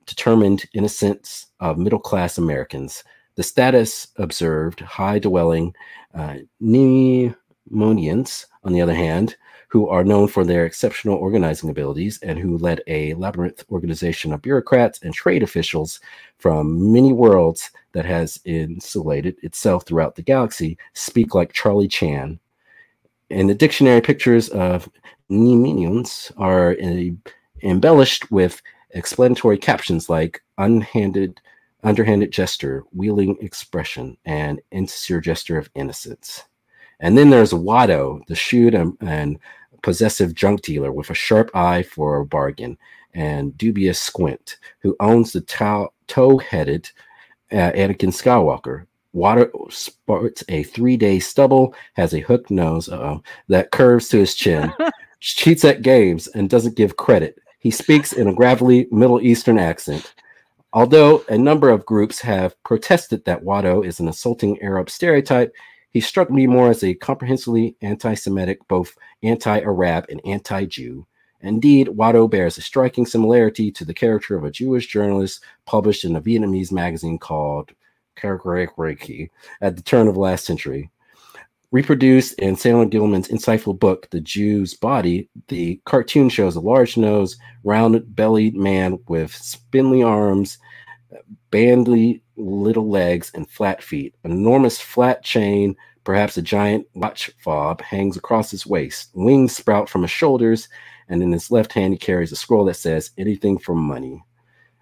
determined innocence of middle class Americans. The status observed, high dwelling uh, Neimoidians, on the other hand, who are known for their exceptional organizing abilities and who led a labyrinth organization of bureaucrats and trade officials from many worlds that has insulated itself throughout the galaxy, speak like Charlie Chan. And the dictionary pictures of Neimoidians are embellished with explanatory captions like unhanded, underhanded gesture, wheeling expression, and insincere gesture of innocence. And then there's Watto, the shrewd and, and possessive junk dealer with a sharp eye for a bargain, and dubious Squint, who owns the tow headed uh, Anakin Skywalker. Watto sports a three day stubble, has a hooked nose uh, that curves to his chin, *laughs* cheats at games, and doesn't give credit. He speaks in a gravelly Middle Eastern accent. Although a number of groups have protested that Watto is an insulting Arab stereotype, he struck me more as a comprehensively anti Semitic, both anti Arab and anti Jew. Indeed, Watto bears a striking similarity to the character of a Jewish journalist published in a Vietnamese magazine called Reiki at the turn of last century. Reproduced in Samuel Gilman's insightful book, The Jew's Body, the cartoon shows a large nosed, round bellied man with spindly arms, bandy little legs and flat feet. Enormous flat chain, perhaps a giant watch fob, hangs across his waist. Wings sprout from his shoulders, and in his left hand, he carries a scroll that says, Anything for money.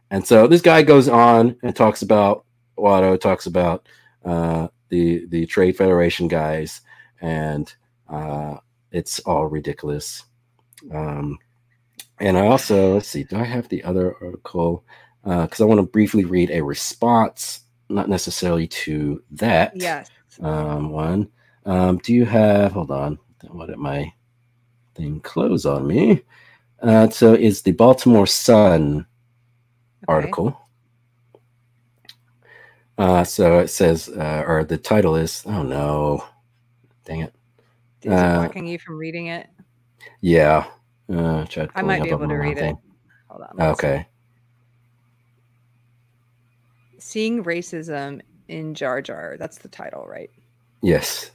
And so this guy goes on and talks about Watto, talks about uh, the, the Trade Federation guys, and uh, it's all ridiculous. Um, and I also, let's see, do I have the other article? Because uh, I want to briefly read a response, not necessarily to that. Yes. Um, one. Um, do you have? Hold on. What did my thing close on me? Uh, so is the Baltimore Sun okay. article. Uh, so it says, uh, or the title is, oh no, dang it. Is it uh, blocking you from reading it? Yeah. Uh, I might be able to read thing. it. Hold on. Okay. See. Seeing Racism in Jar Jar. That's the title, right? Yes.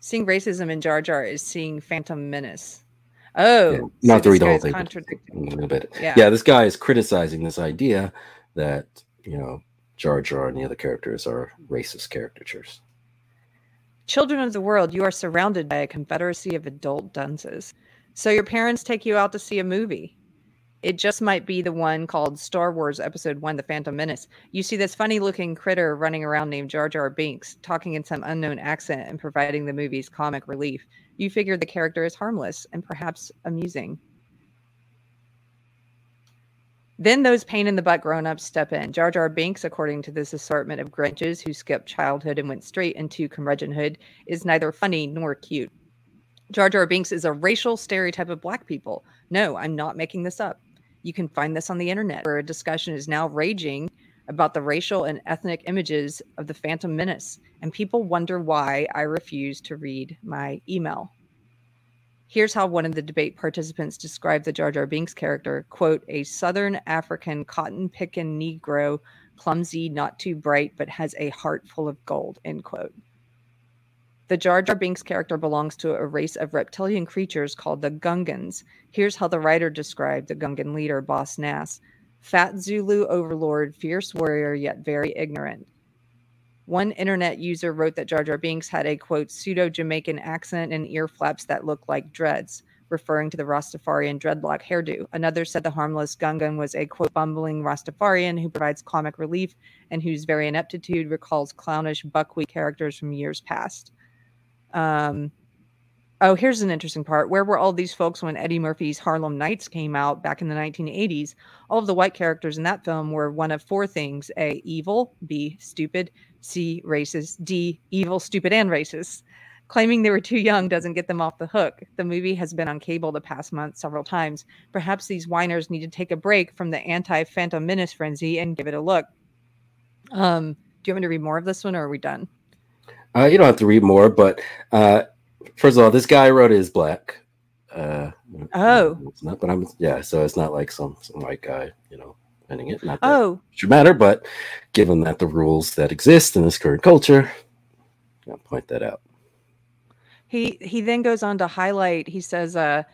Seeing Racism in Jar Jar is seeing Phantom Menace. Oh, yeah, not so to read the whole thing. A little bit. Yeah. yeah, this guy is criticizing this idea that, you know, Jar Jar and the other characters are racist caricatures. Children of the world, you are surrounded by a confederacy of adult dunces. So your parents take you out to see a movie. It just might be the one called Star Wars Episode One: The Phantom Menace. You see this funny-looking critter running around named Jar Jar Binks, talking in some unknown accent and providing the movie's comic relief. You figure the character is harmless and perhaps amusing. Then those pain in the butt grown ups step in. Jar Jar Binks, according to this assortment of Grinches who skipped childhood and went straight into curmudgeonhood, is neither funny nor cute. Jar Jar Binks is a racial stereotype of black people. No, I'm not making this up. You can find this on the internet, where a discussion is now raging about the racial and ethnic images of the Phantom Menace, and people wonder why I refuse to read my email. Here's how one of the debate participants described the Jar Jar Binks character quote, a Southern African cotton picking Negro, clumsy, not too bright, but has a heart full of gold, end quote. The Jar Jar Binks character belongs to a race of reptilian creatures called the Gungans. Here's how the writer described the Gungan leader, Boss Nass fat Zulu overlord, fierce warrior, yet very ignorant. One internet user wrote that Jar Jar Binks had a quote pseudo Jamaican accent and ear flaps that looked like dreads, referring to the Rastafarian dreadlock hairdo. Another said the harmless Gungan was a quote bumbling Rastafarian who provides comic relief and whose very ineptitude recalls clownish buckwheat characters from years past. Um, oh, here's an interesting part. Where were all these folks when Eddie Murphy's Harlem Nights came out back in the 1980s? All of the white characters in that film were one of four things A, evil, B, stupid, C, racist, D, evil, stupid, and racist. Claiming they were too young doesn't get them off the hook. The movie has been on cable the past month several times. Perhaps these whiners need to take a break from the anti Phantom Menace frenzy and give it a look. Um, do you want me to read more of this one or are we done? Uh, you don't have to read more, but uh, first of all, this guy wrote is black. Uh, oh, it's not, but I'm yeah. So it's not like some some white guy, you know, ending it. Not oh, it should matter, but given that the rules that exist in this current culture, I'll point that out. He he then goes on to highlight. He says, uh,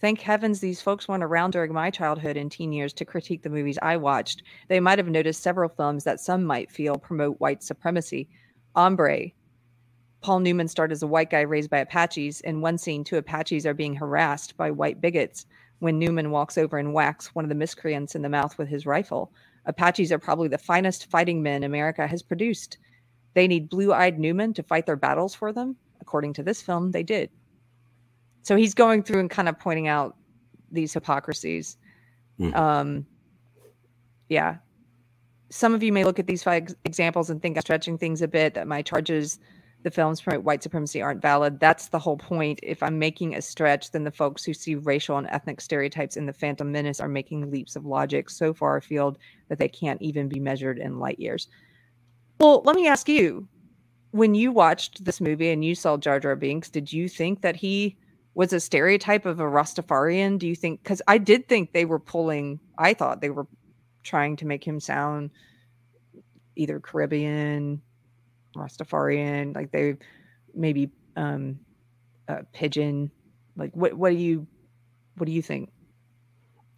"Thank heavens these folks weren't around during my childhood and teen years to critique the movies I watched. They might have noticed several films that some might feel promote white supremacy. Hombre, Paul Newman starred as a white guy raised by Apaches. In one scene, two Apaches are being harassed by white bigots when Newman walks over and whacks one of the miscreants in the mouth with his rifle. Apaches are probably the finest fighting men America has produced. They need blue eyed Newman to fight their battles for them. According to this film, they did. So he's going through and kind of pointing out these hypocrisies. Mm. Um, yeah. Some of you may look at these five examples and think I'm stretching things a bit, that my charges the films promote white supremacy aren't valid. That's the whole point. If I'm making a stretch, then the folks who see racial and ethnic stereotypes in the Phantom Menace are making leaps of logic so far afield that they can't even be measured in light years. Well, let me ask you when you watched this movie and you saw Jar Jar Binks, did you think that he was a stereotype of a Rastafarian? Do you think, because I did think they were pulling, I thought they were trying to make him sound either Caribbean, Rastafarian, like they maybe um uh, pidgin. Like what what do you what do you think?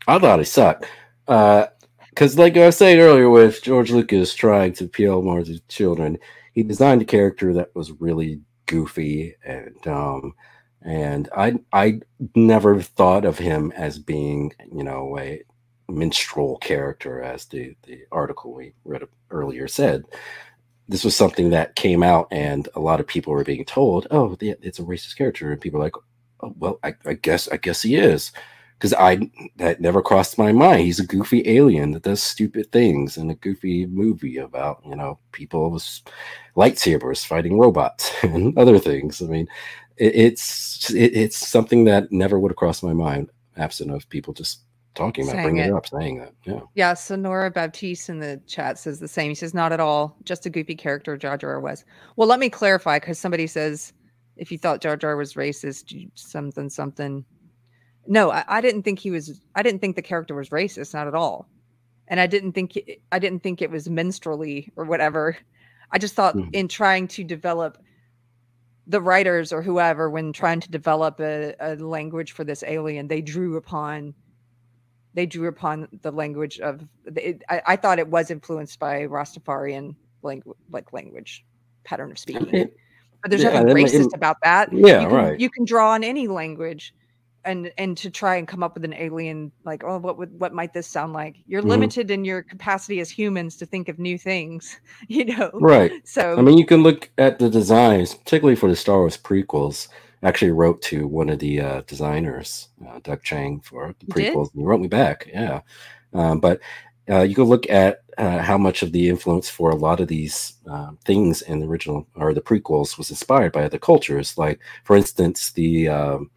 I thought it sucked. Uh because like I was saying earlier with George Lucas trying to appeal more to children, he designed a character that was really goofy and dumb. And I I never thought of him as being, you know, a minstrel character, as the, the article we read earlier said this was something that came out and a lot of people were being told, oh, it's a racist character. And people are like, oh, well, I, I guess, I guess he is. Because I that never crossed my mind. He's a goofy alien that does stupid things in a goofy movie about you know people with lightsabers fighting robots *laughs* and other things. I mean, it, it's it, it's something that never would have crossed my mind, absent of people just talking about, bringing it. it. up, saying that. Yeah. Yeah. Sonora Baptiste in the chat says the same. He says, not at all, just a goofy character Jar Jar was. Well, let me clarify because somebody says, if you thought Jar Jar was racist, something, something. No, I, I, didn't think he was, I didn't think the character was racist, not at all. And I didn't think, I didn't think it was minstrelly or whatever. I just thought mm-hmm. in trying to develop the writers or whoever, when trying to develop a, a language for this alien, they drew upon they drew upon the language of it, I, I, thought it was influenced by Rastafarian language like language pattern of speaking. but there's yeah, nothing racist it, about that. Yeah, you can, right. You can draw on any language and and to try and come up with an alien like oh what would what might this sound like you're mm-hmm. limited in your capacity as humans to think of new things *laughs* you know right so i mean you can look at the designs particularly for the star wars prequels actually wrote to one of the uh, designers, uh, Doug Chiang, for the prequels, and he wrote me back. Yeah, Um, but uh, you can look at uh, how much of the influence for a lot of these uh, things in the original or the prequels was inspired by other cultures. Like, for instance, the um,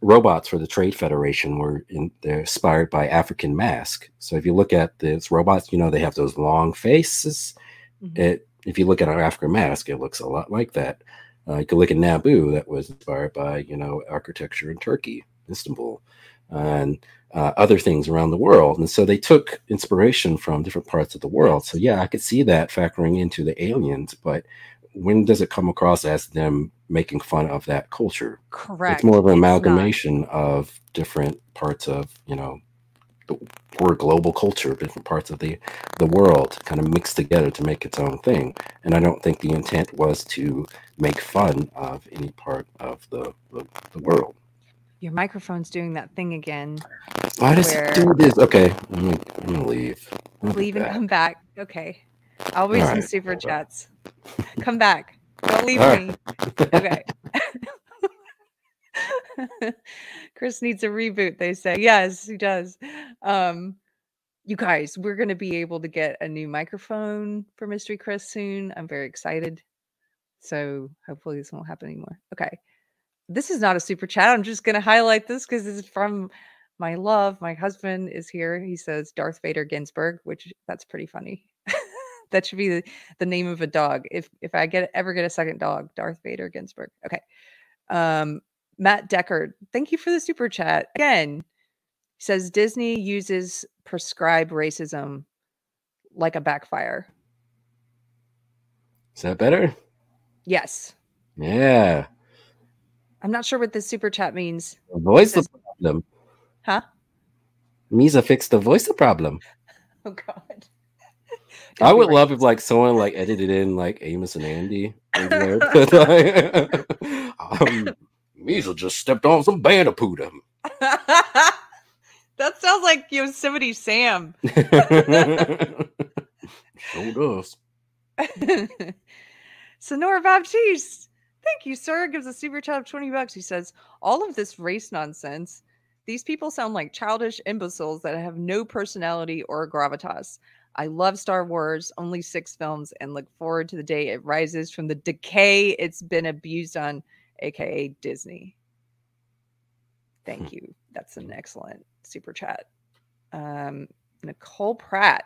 robots for the Trade Federation were in, they're inspired by African mask. So if you look at these robots, you know they have those long faces. Mm-hmm. It if you look at our African mask, it looks a lot like that. Uh, you can look at Naboo, that was inspired by you know architecture in Turkey, Istanbul, and uh, other things around the world. And so they took inspiration from different parts of the world. So yeah, I could see that factoring into the aliens, but when does it come across as them making fun of that culture? Correct. It's more of an amalgamation of different parts of you know the word global culture, different parts of the the world, kind of mixed together to make its own thing. And I don't think the intent was to make fun of any part of the the, the world. Your microphone's doing that thing again. Why does it do this? Okay, I'm gonna, I'm gonna leave. I'm leave and come back. Okay. I'll read All some right. super chats. Come back. Don't leave All me. Right. *laughs* Okay. *laughs* *laughs* Chris needs a reboot, they say. Yes, he does. Um, you guys, we're going to be able to get a new microphone for Mystery Chris soon. I'm very excited. So hopefully this won't happen anymore. Okay. This is not a super chat. I'm just going to highlight this because it's from my love. My husband is here. He says Darth Vader Ginsburg, which that's pretty funny. *laughs* that should be the, the name of a dog. If if I get ever get a second dog, Darth Vader Ginsburg. Okay. Um, Matt Deckard, thank you for the super chat. Again, says Disney uses prescribed racism like a backfire. Is that better? Yes. Yeah. I'm not sure what this super chat means. Voice the problem. Huh? Misa fixed the voice the problem. *laughs* Oh God. I would love if like someone like edited in like Amos and Andy. *laughs* *laughs* um, Misa just stepped on some bandicoot. *laughs* that sounds like Yosemite Sam. *laughs* *laughs* sure does. Sonora Baptiste. Thank you, sir. Gives a super chat of 20 bucks. He says, All of this race nonsense these people sound like childish imbeciles that have no personality or gravitas. I love Star Wars, only six films, and look forward to the day it rises from the decay it's been abused on, aka Disney. Thank hmm. you. That's an excellent super chat. Um, Nicole Pratt.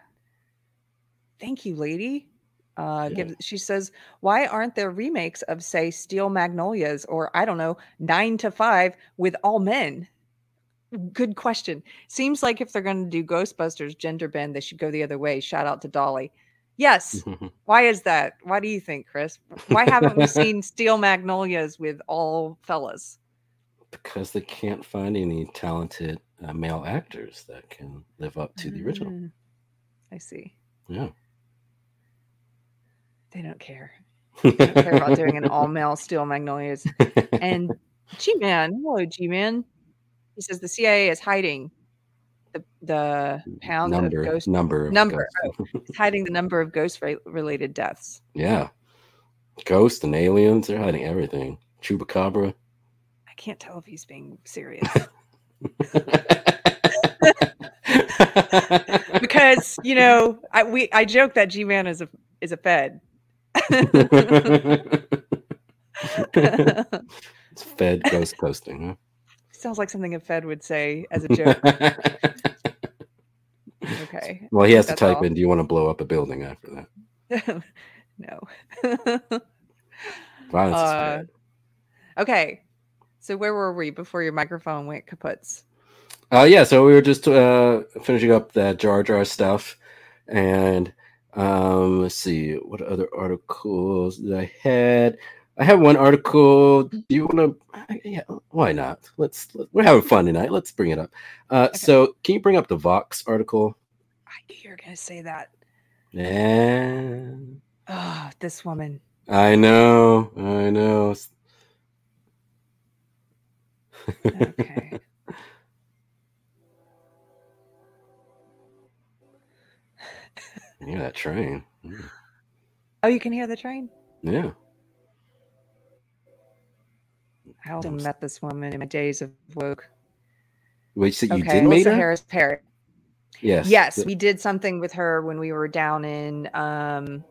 Thank you, lady. Uh, yeah. she says, why aren't there remakes of, say, Steel Magnolias or I don't know, Nine to Five with all men? Good question. Seems like if they're going to do Ghostbusters gender bend, they should go the other way. Shout out to Dolly. Yes. *laughs* Why is that? Why do you think, Chris? Why haven't we *laughs* seen Steel Magnolias with all fellas? Because they can't find any talented uh, male actors that can live up to the original. Mm, I see. Yeah. They don't care. *laughs* They don't care about doing an all male Steel Magnolias. And G Man, hello, G Man. He says the CIA is hiding the the pound number, of ghost number number oh, *laughs* it's hiding the number of ghost related deaths. Yeah, ghosts and aliens. They're hiding everything. Chupacabra. I can't tell if he's being serious. *laughs* because you know, I we I joke that G Man is a is a Fed. *laughs* it's Fed ghost posting, huh? Sounds like something a Fed would say as a *laughs* joke. okay. Well, he has to type all. in, do you want to blow up a building after that? *laughs* no. *laughs* Violence uh, Okay. So where were we before your microphone went kaputs? Uh, yeah, so we were just uh, finishing up that Jar Jar stuff. And um, let's see, what other articles that I had? I have one article. Do you want to? Yeah, why not? Let's. We're having fun tonight. Let's bring it up. Uh, okay. So, can you bring up the Vox article? I knew you were going to say that. Yeah. Oh, this woman. I know. I know. okay. *laughs* *laughs* hear that train. Mm. Oh, you can hear the train? Yeah. I also met this woman in my days of woke. Wait, so you okay, did meet her? Melissa Harris Perry. Yes. Yes, the- we did something with her when we were down in um,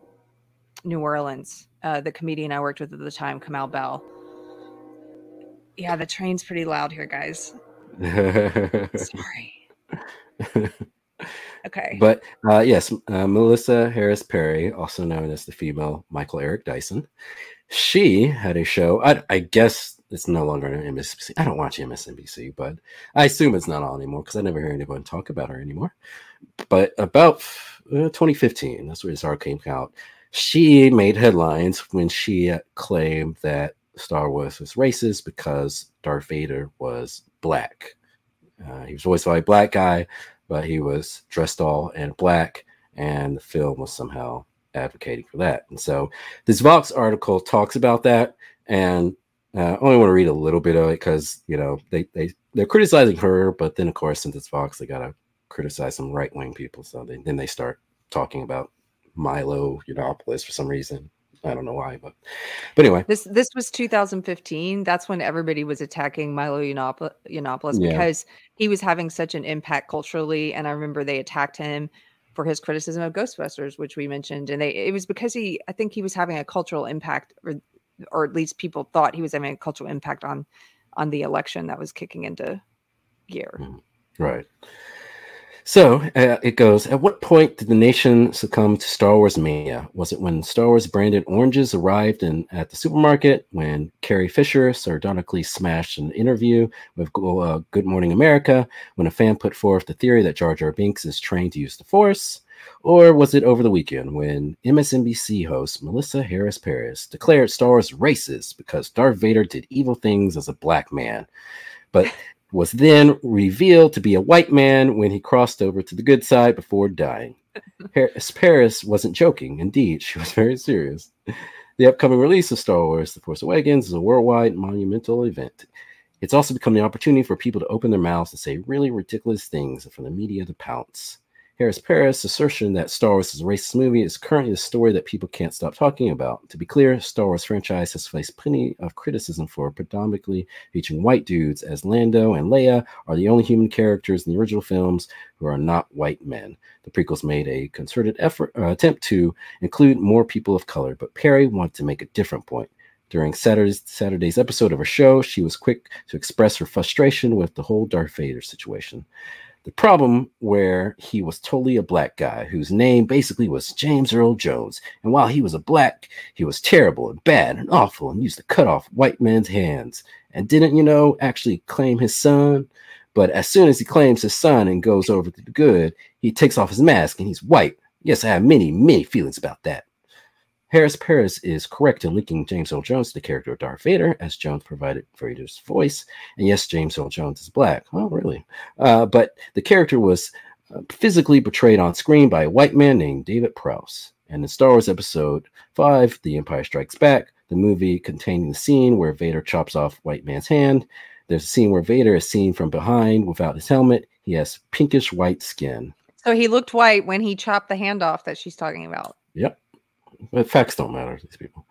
New Orleans. Uh, the comedian I worked with at the time, Kamau Bell. Yeah, the train's pretty loud here, guys. *laughs* Sorry. *laughs* okay. But uh, yes, uh, Melissa Harris Perry, also known as the female Michael Eric Dyson, she had a show. I, I guess it's no longer an MSNBC. I don't watch MSNBC, but I assume it's not on anymore because I never hear anyone talk about her anymore. But about uh, 2015, that's where article came out. She made headlines when she claimed that Star Wars was racist because Darth Vader was black. Uh, he was voiced by a black guy, but he was dressed all in black, and the film was somehow advocating for that. And so this Vox article talks about that, and uh, I only want to read a little bit of it because you know they they they're criticizing her, but then of course since it's Vox, they gotta criticize some right wing people. So they, then they start talking about Milo Yiannopoulos for some reason. I don't know why, but but anyway, this this was 2015. That's when everybody was attacking Milo Yiannopoulos, yeah. because he was having such an impact culturally, and I remember they attacked him for his criticism of Ghostbusters, which we mentioned, and they it was because he I think he was having a cultural impact, or or at least people thought he was having a cultural impact on on the election that was kicking into gear. Mm, right. So uh, it goes. At what point did the nation succumb to Star Wars mania? Was it when Star Wars branded oranges arrived in at the supermarket? When Carrie Fisher sardonically smashed an interview with uh, Good Morning America? When a fan put forth the theory that Jar Jar Binks is trained to use the Force? Or was it over the weekend when MSNBC host Melissa Harris Paris declared Star Wars racist because Darth Vader did evil things as a black man? But *laughs* was then revealed to be a white man when he crossed over to the good side before dying. *laughs* Paris, Paris wasn't joking. Indeed, she was very serious. The upcoming release of Star Wars The Force Awakens is a worldwide monumental event. It's also become the opportunity for people to open their mouths and say really ridiculous things and for the media to pounce. Harris Paris' assertion that Star Wars is a racist movie is currently a story that people can't stop talking about. To be clear, Star Wars franchise has faced plenty of criticism for predominantly featuring white dudes, as Lando and Leia are the only human characters in the original films who are not white men. The prequels made a concerted effort uh, attempt to include more people of color, but Perry wanted to make a different point. During Saturday's, Saturday's episode of her show, she was quick to express her frustration with the whole Darth Vader situation. The problem where he was totally a black guy whose name basically was James Earl Jones. And while he was a black, he was terrible and bad and awful and used to cut off white men's hands. And didn't, you know, actually claim his son. But as soon as he claims his son and goes over to the good, he takes off his mask and he's white. Yes, I have many, many feelings about that. Harris Paris is correct in linking James Earl Jones to the character of Darth Vader, as Jones provided Vader's voice. And yes, James Earl Jones is black. Oh, really? Uh, but the character was uh, physically portrayed on screen by a white man named David Prowse. And in Star Wars Episode 5, The Empire Strikes Back, the movie containing the scene where Vader chops off white man's hand, there's a scene where Vader is seen from behind without his helmet. He has pinkish white skin. So he looked white when he chopped the hand off that she's talking about. Yep. But facts don't matter to these people.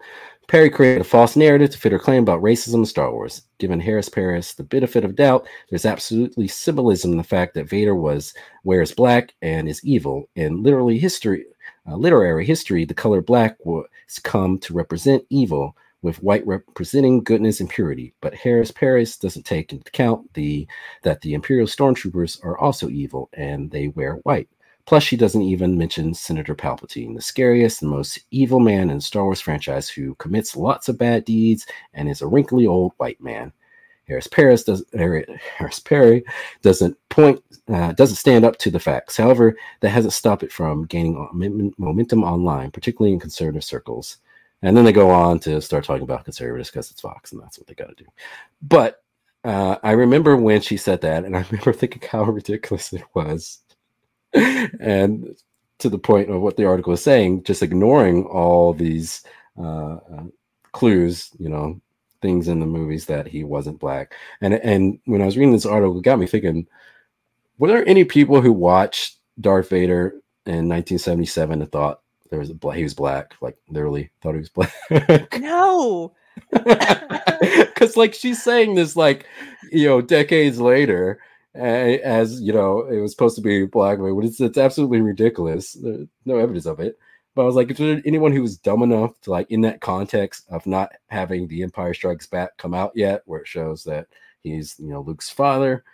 Perry created a false narrative to fit her claim about racism in Star Wars. Given Harris Paris the benefit of doubt, there's absolutely symbolism in the fact that Vader was wears black and is evil. In literally history, uh, literary history, the color black was come to represent evil, with white representing goodness and purity. But Harris Paris doesn't take into account the that the Imperial stormtroopers are also evil and they wear white. Plus, she doesn't even mention Senator Palpatine, the scariest and most evil man in Star Wars franchise who commits lots of bad deeds and is a wrinkly old white man. Harris Paris does Harris Perry doesn't point uh, doesn't stand up to the facts. However, that hasn't stopped it from gaining momentum online, particularly in conservative circles. And then they go on to start talking about conservatives because it's Vox and that's what they got to do. But uh, I remember when she said that, and I remember thinking how ridiculous it was and to the point of what the article is saying, just ignoring all these uh, uh, clues, you know, things in the movies that he wasn't black. And and when I was reading this article, it got me thinking: Were there any people who watched Darth Vader in 1977 and thought there was a black, he was black, like literally thought he was black? *laughs* no. *laughs* Because like she's saying this like you know decades later as you know, it was supposed to be black but It's it's absolutely ridiculous. There's no evidence of it. But I was like, if there's anyone who was dumb enough to like in that context of not having the Empire Strikes Back come out yet, where it shows that he's you know Luke's father,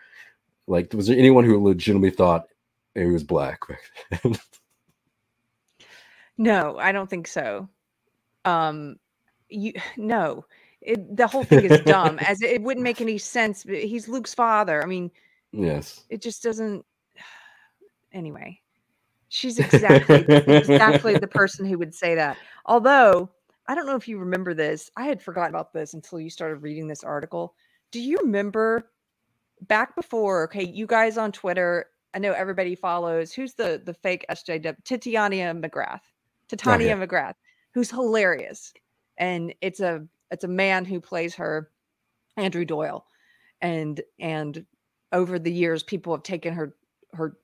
like was there anyone who legitimately thought he was black? *laughs* no, I don't think so. Um, you no. It, the whole thing is dumb *laughs* as it, it wouldn't make any sense he's luke's father i mean Yes. It just doesn't. *sighs* Anyway, she's exactly exactly the *laughs* person who would say that. Although I don't know if you remember this, I had forgotten about this until you started reading this article. Do you remember back before? Okay, you guys on Twitter. I know everybody follows. Who's the the fake SJW? Titania McGrath. Titania oh, McGrath, who's hilarious, and it's a it's a man who plays her, Andrew Doyle, and and over the years, people have taken her her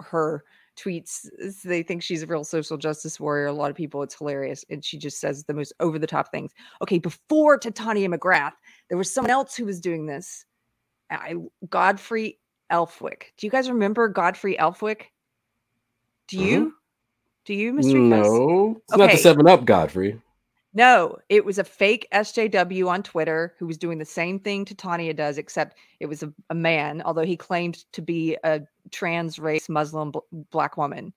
her tweets. They think she's a real social justice warrior. A lot of people, it's hilarious, and she just says the most over the top things. Okay, before Titania McGrath, there was someone else who was doing this. I Godfrey Elfwick. Do you guys remember Godfrey Elfwick? Do you? Mm-hmm. Do you, Mr. No, it's okay. not the Seven Up Godfrey. No, it was a fake SJW on Twitter who was doing the same thing to Tanya does, except it was a, a man, although he claimed to be a trans race Muslim b- black woman.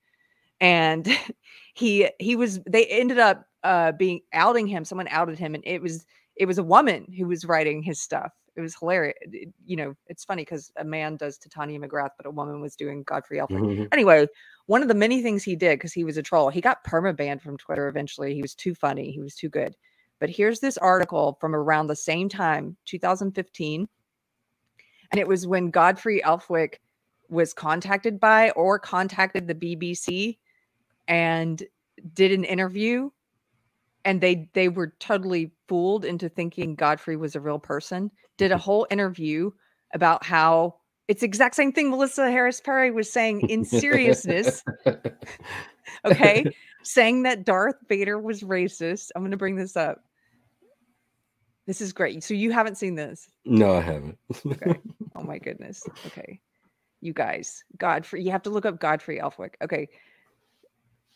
And *laughs* he he was they ended up uh being outing him. Someone outed him, and it was it was a woman who was writing his stuff it was hilarious. It, you know, it's funny because a man does Titania McGrath, but a woman was doing Godfrey Elfwick. Mm-hmm. Anyway, one of the many things he did because he was a troll, he got perma banned from Twitter eventually. He was too funny. He was too good. But here's this article from around the same time, 2015. And it was when Godfrey Elfwick was contacted by or contacted the BBC and did an interview and they they were totally fooled into thinking Godfrey was a real person. Did a mm-hmm. whole interview about how it's exact same thing Melissa Harris Perry was saying in seriousness. *laughs* okay, *laughs* saying that Darth Vader was racist. I'm going to bring this up. This is great. So you haven't seen this? No, I haven't. okay. *laughs* Oh my goodness. Okay. You guys, Godfrey, you have to look up Godfrey Elfwick. Okay.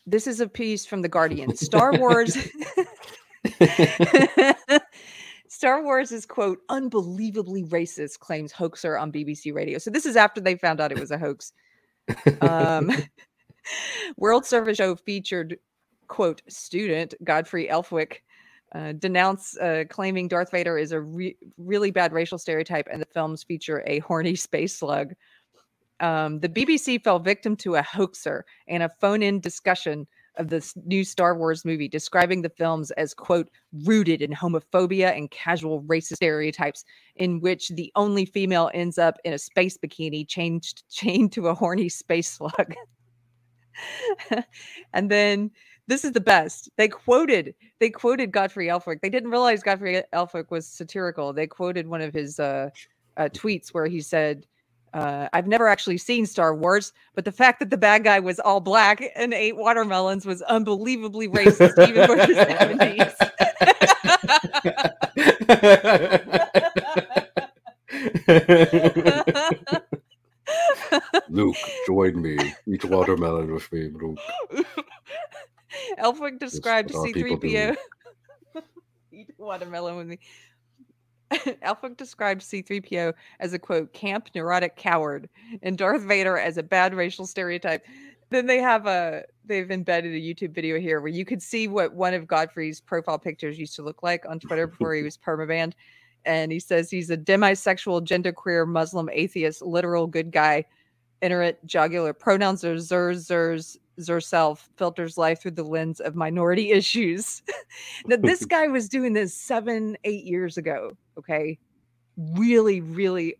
This is a piece from The Guardian. *laughs* Star Wars. *laughs* *laughs* Star Wars is quote unbelievably racist, claims hoaxer on BBC Radio. So this is after they found out it was a hoax. Um, World Service Show featured quote student Godfrey Elfwick uh, denounce uh, claiming Darth Vader is a re- really bad racial stereotype, and the films feature a horny space slug um, the BBC fell victim to a hoaxer and a phone in discussion of this new Star Wars movie, describing the films as, quote, rooted in homophobia and casual racist stereotypes, in which the only female ends up in a space bikini changed, *laughs* chained to a horny space slug. and then this is the best. They quoted they quoted Godfrey Elfwick. They didn't realize Godfrey Elfwick was satirical. They quoted one of his uh, uh, tweets where he said, uh, I've never actually seen Star Wars, but the fact that the bad guy was all black and ate watermelons was unbelievably racist, even for the 70s. *laughs* Luke, join me. Eat watermelon with me, Luke. Elfwick described C3PO. *laughs* Eat watermelon with me. *laughs* Elfwick described C3PO as a quote, camp neurotic coward, and Darth Vader as a bad racial stereotype. Then they have a they've embedded a YouTube video here where you could see what one of Godfrey's profile pictures used to look like on Twitter before he *laughs* was permabanned. And he says he's a demisexual, genderqueer, Muslim, atheist, literal good guy, iterate, jugular. Pronouns are zers, zers, Zerself filters life through the lens of minority issues. *laughs* now, this guy was doing this seven, eight years ago. Okay. Really, really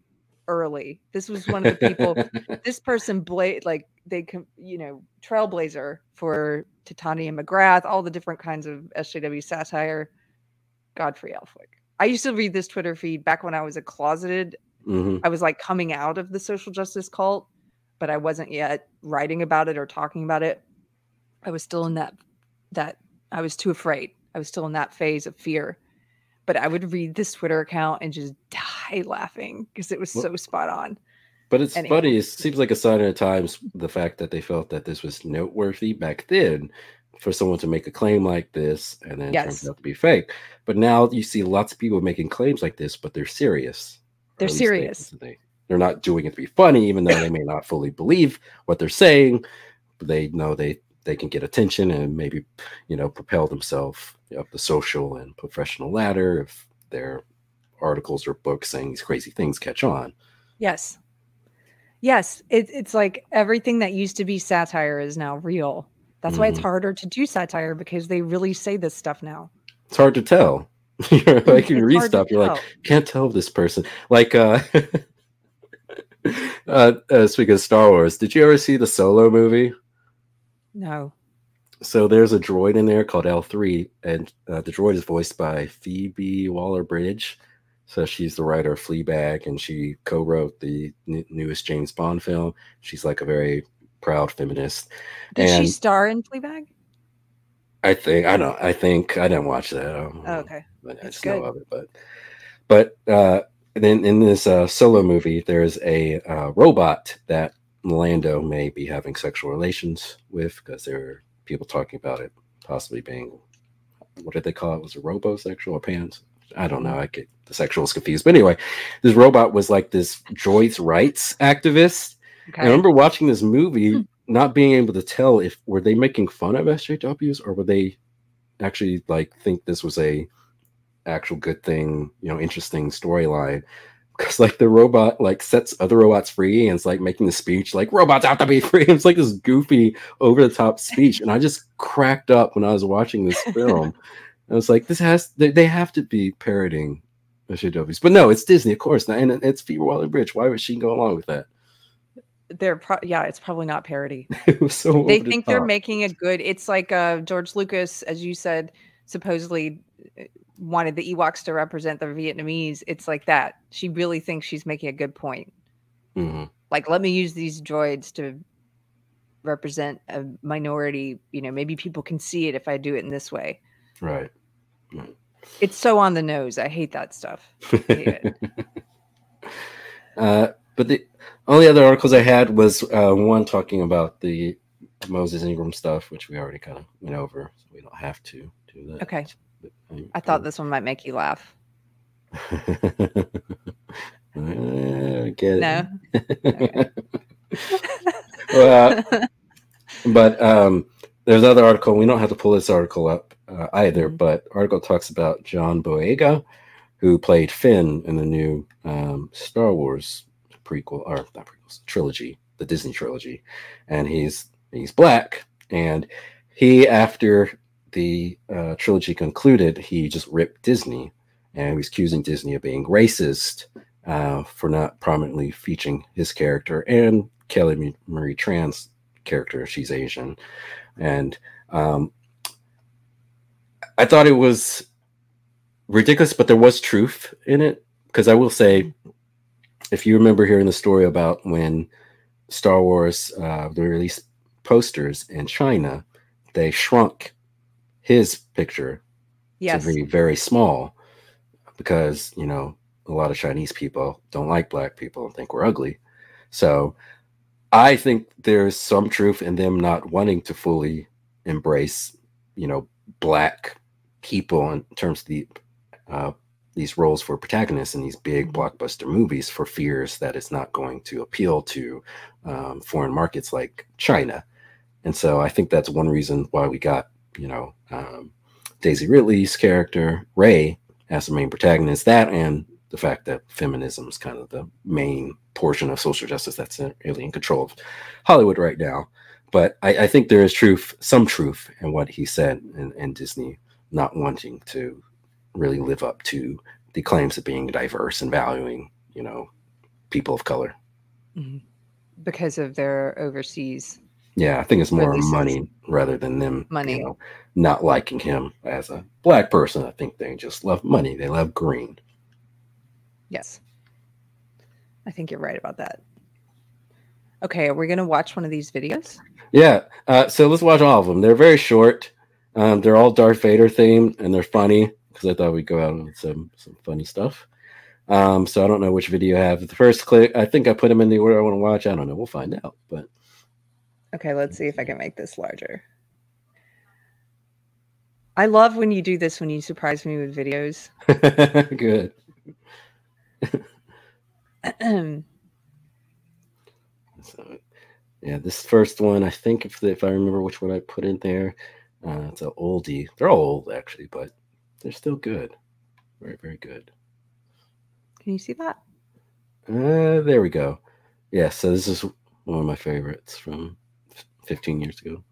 early. This was one of the people, *laughs* this person, bla- like, they, you know, trailblazer for Titania McGrath, all the different kinds of SJW satire. Godfrey Elfwick. I used to read this Twitter feed back when I was a closeted. Mm-hmm. I was like coming out of the social justice cult but I wasn't yet writing about it or talking about it. I was still in that that I was too afraid. I was still in that phase of fear. But I would read this Twitter account and just die laughing because it was so spot on. But it's anyway. funny. It seems like a sign of the times the fact that they felt that this was noteworthy back then for someone to make a claim like this and then yes. turns out to be fake. But now you see lots of people making claims like this, but they're serious. They're serious. They, they're not doing it to be funny, even though they may not fully believe what they're saying. But they know they they can get attention and maybe you know propel themselves up the social and professional ladder if their articles or books saying these crazy things catch on. Yes. Yes, it, it's like everything that used to be satire is now real. That's mm. why it's mm-hmm. harder to do satire because they really say this stuff now. It's hard to tell. *laughs* you're like you read stuff, you're tell. like, can't tell this person. Like uh *laughs* uh, uh speaking of Star Wars, did you ever see the solo movie? No. So there's a droid in there called L3, and uh, the droid is voiced by Phoebe Waller Bridge. So she's the writer of Fleabag, and she co-wrote the n- newest James Bond film. She's like a very proud feminist. Did and she star in Fleabag? I think I don't. I think I didn't watch that. I oh, okay, but I just good. know of it. But but uh, then in this uh, solo movie, there's a uh, robot that Lando may be having sexual relations with because there are people talking about it possibly being what did they call it? Was it robosexual or pants? I don't know. I get the sexuals confused. But anyway, this robot was like this Joyce rights activist. Okay. I remember watching this movie, hmm. not being able to tell if were they making fun of SJWs or were they actually like think this was a actual good thing, you know, interesting storyline because like the robot like sets other robots free and it's like making the speech like robots have to be free. *laughs* It's like this goofy over the top speech, and I just cracked up when I was watching this *laughs* film. I was like, this has they, they have to be parroting SJWs, but no, it's Disney, of course, and it's Phoebe Waller Bridge. Why would she go along with that? They're pro- yeah, it's probably not parody. *laughs* so they think the they're making a good. It's like uh, George Lucas, as you said, supposedly wanted the Ewoks to represent the Vietnamese, it's like that. She really thinks she's making a good point. Mm-hmm. Like, let me use these droids to represent a minority. You know, maybe people can see it if I do it in this way. Right. It's so on the nose. I hate that stuff. Hate *laughs* uh, but the only other articles I had was uh, one talking about the Moses Ingram stuff, which we already kind of went over, so we don't have to do that. Okay. I thought this one might make you laugh. *laughs* get no. *laughs* well, but um, there's another article. We don't have to pull this article up uh, either, mm-hmm. but article talks about John Boyega, who played Finn in the new um, Star Wars prequel or not prequels trilogy, the Disney trilogy, and he's he's black, and he after the uh, trilogy concluded, he just ripped Disney and he was accusing Disney of being racist uh, for not prominently featuring his character and Kelly Marie Tran's character. She's Asian. And um, I thought it was ridiculous, but there was truth in it. Because I will say, if you remember hearing the story about when Star Wars uh, they released posters in China, they shrunk his picture yes. to be very small because you know a lot of Chinese people don't like black people and think we're ugly. So I think there's some truth in them not wanting to fully embrace, you know, black people in terms of the uh, these roles for protagonists in these big mm-hmm. blockbuster movies for fears that it's not going to appeal to um, foreign markets like China. And so I think that's one reason why we got you know, um, Daisy Ridley's character, Rey, as the main protagonist. That and the fact that feminism is kind of the main portion of social justice that's really in control of Hollywood right now. But I, I think there is truth, some truth in what he said, and, and Disney not wanting to really live up to the claims of being diverse and valuing, you know, people of color. Mm-hmm. Because of their overseas yeah, I think it's more money rather than them money. You know, not liking him as a black person. I think they just love money. They love green. Yes. I think you're right about that. Okay, are we going to watch one of these videos? Yeah. Uh, so let's watch all of them. They're very short. Um, they're all Darth Vader themed and they're funny because I thought we'd go out with some some funny stuff. Um, so I don't know which video I have. The first click, I think I put them in the order I want to watch. I don't know. We'll find out. But okay, let's see if I can make this larger. I love when you do this when you surprise me with videos. *laughs* Good. so, *clears throat* yeah, this first one, I think if if I remember which one I put in there, uh, it's an oldie. They're all old actually, but they're still good. Very very good. Can you see that? Uh, there we go. Yeah, so this is one of my favorites from 15 years ago.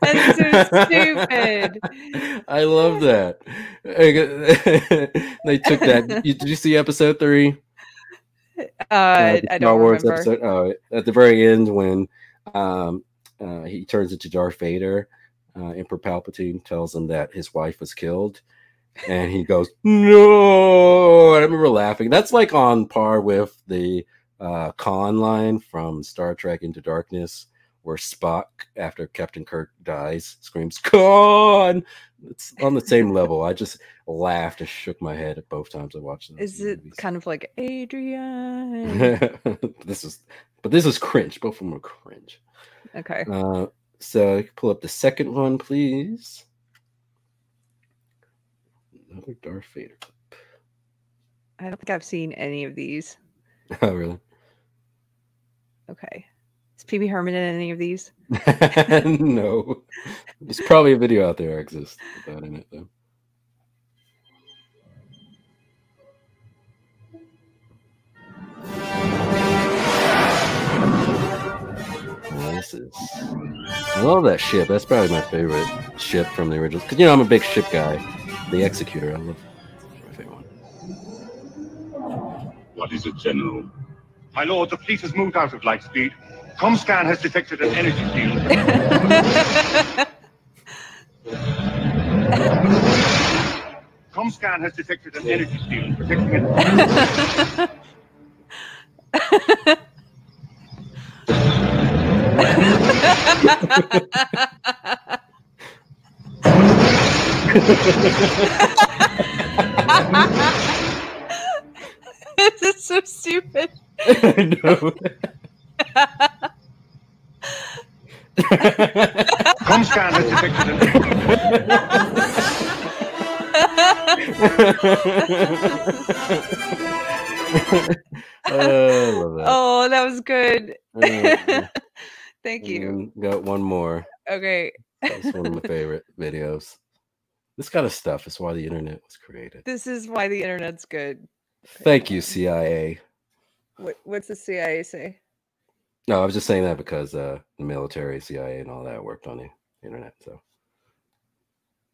That's so stupid. *laughs* I love that. *laughs* they took that. *laughs* did you see episode three? Uh, uh I don't Wars remember. Episode, oh, at the very end when um, uh, he turns into Darth Vader, uh, Emperor Palpatine tells him that his wife was killed, and he goes, "No!" I remember laughing. That's like on par with the uh, Khan line from Star Trek Into Darkness, where Spock, after Captain Kirk dies, screams "Khan." It's on the same level. I just laughed and shook my head at both times I watched it. Is it movies. kind of like Adrian? *laughs* this is, but this is cringe. Both of them are cringe. Okay. Uh, so pull up the second one, please. Another Darth Vader clip. I don't think I've seen any of these. *laughs* Oh, really? Okay. Is Pee-wee Herman in any of these? *laughs* no. There's probably a video out there that exists about in it, though. This is. I love that ship. That's probably my favorite ship from the original. Because, you know, I'm a big ship guy. The Executor. I love my favorite one. What is it, General? My lord, the fleet has moved out of light speed. Comscan has detected an energy field. Comscan has detected an energy field protecting it. *laughs* *laughs* this is so stupid. I know. Comscan has detected oh, oh, that was good. Thank you. Got one more. Okay. That's one of my *laughs* favorite videos. This kind of stuff is why the internet was created. This is why the internet's good. Thank you, CIA. What, what's the CIA say? No, I was just saying that because uh, the military, CIA, and all that worked on the internet. So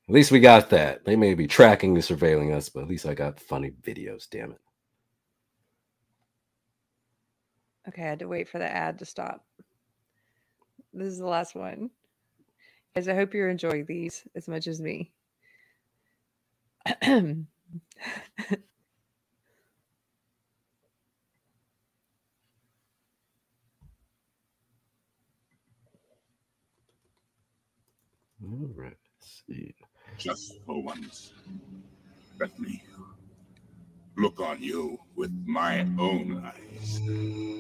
at least we got that. They may be tracking and surveilling us, but at least I got funny videos. Damn it. Okay, I had to wait for the ad to stop. This is the last one. Guys, I hope you're enjoying these as much as me. *clears throat* All right, let's see. Just for once, let me look on you with my own eyes.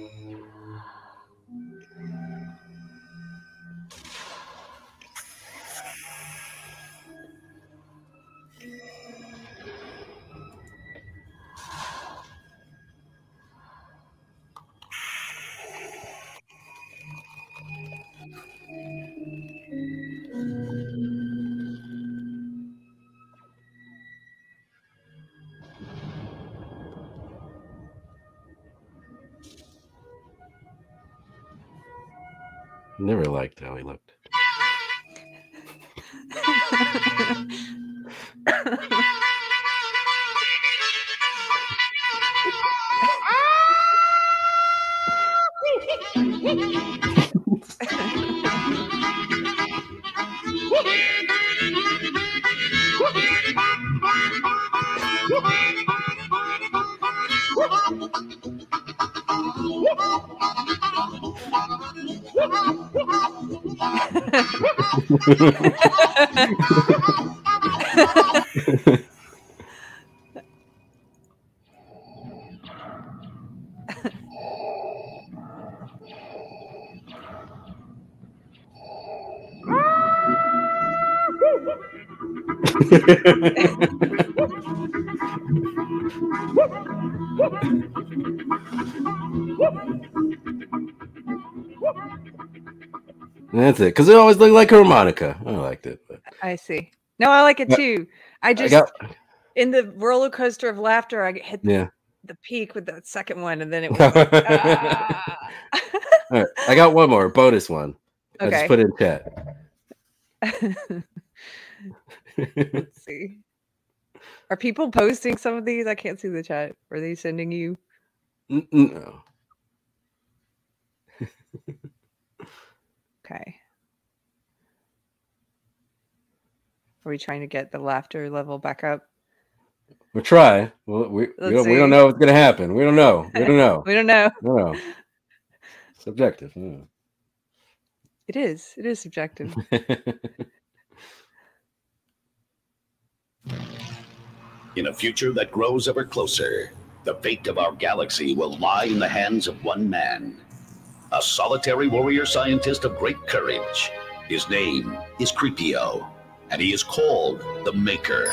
That's *laughs* it. Because it always looked like a harmonica. I liked it. But. I see. No, I like it too. I just I got, in the roller coaster of laughter, I hit yeah. the peak with that second one, and then it *laughs* was. Like, ah. All right, I got one more bonus one. I Okay. just put it in chat. *laughs* Let's *laughs* see. Are people posting some of these? I can't see the chat. Are they sending you? No. Okay. Are we trying to get the laughter level back up? We'll try. Well, we, we, don't, we don't know what's going to happen. We don't know. We don't know. *laughs* We don't know. We don't know. Subjective. yeah. It is. It is subjective. *laughs* In a future that grows ever closer, the fate of our galaxy will lie in the hands of one man. A solitary warrior scientist of great courage. His name is Creepio, and he is called the Maker.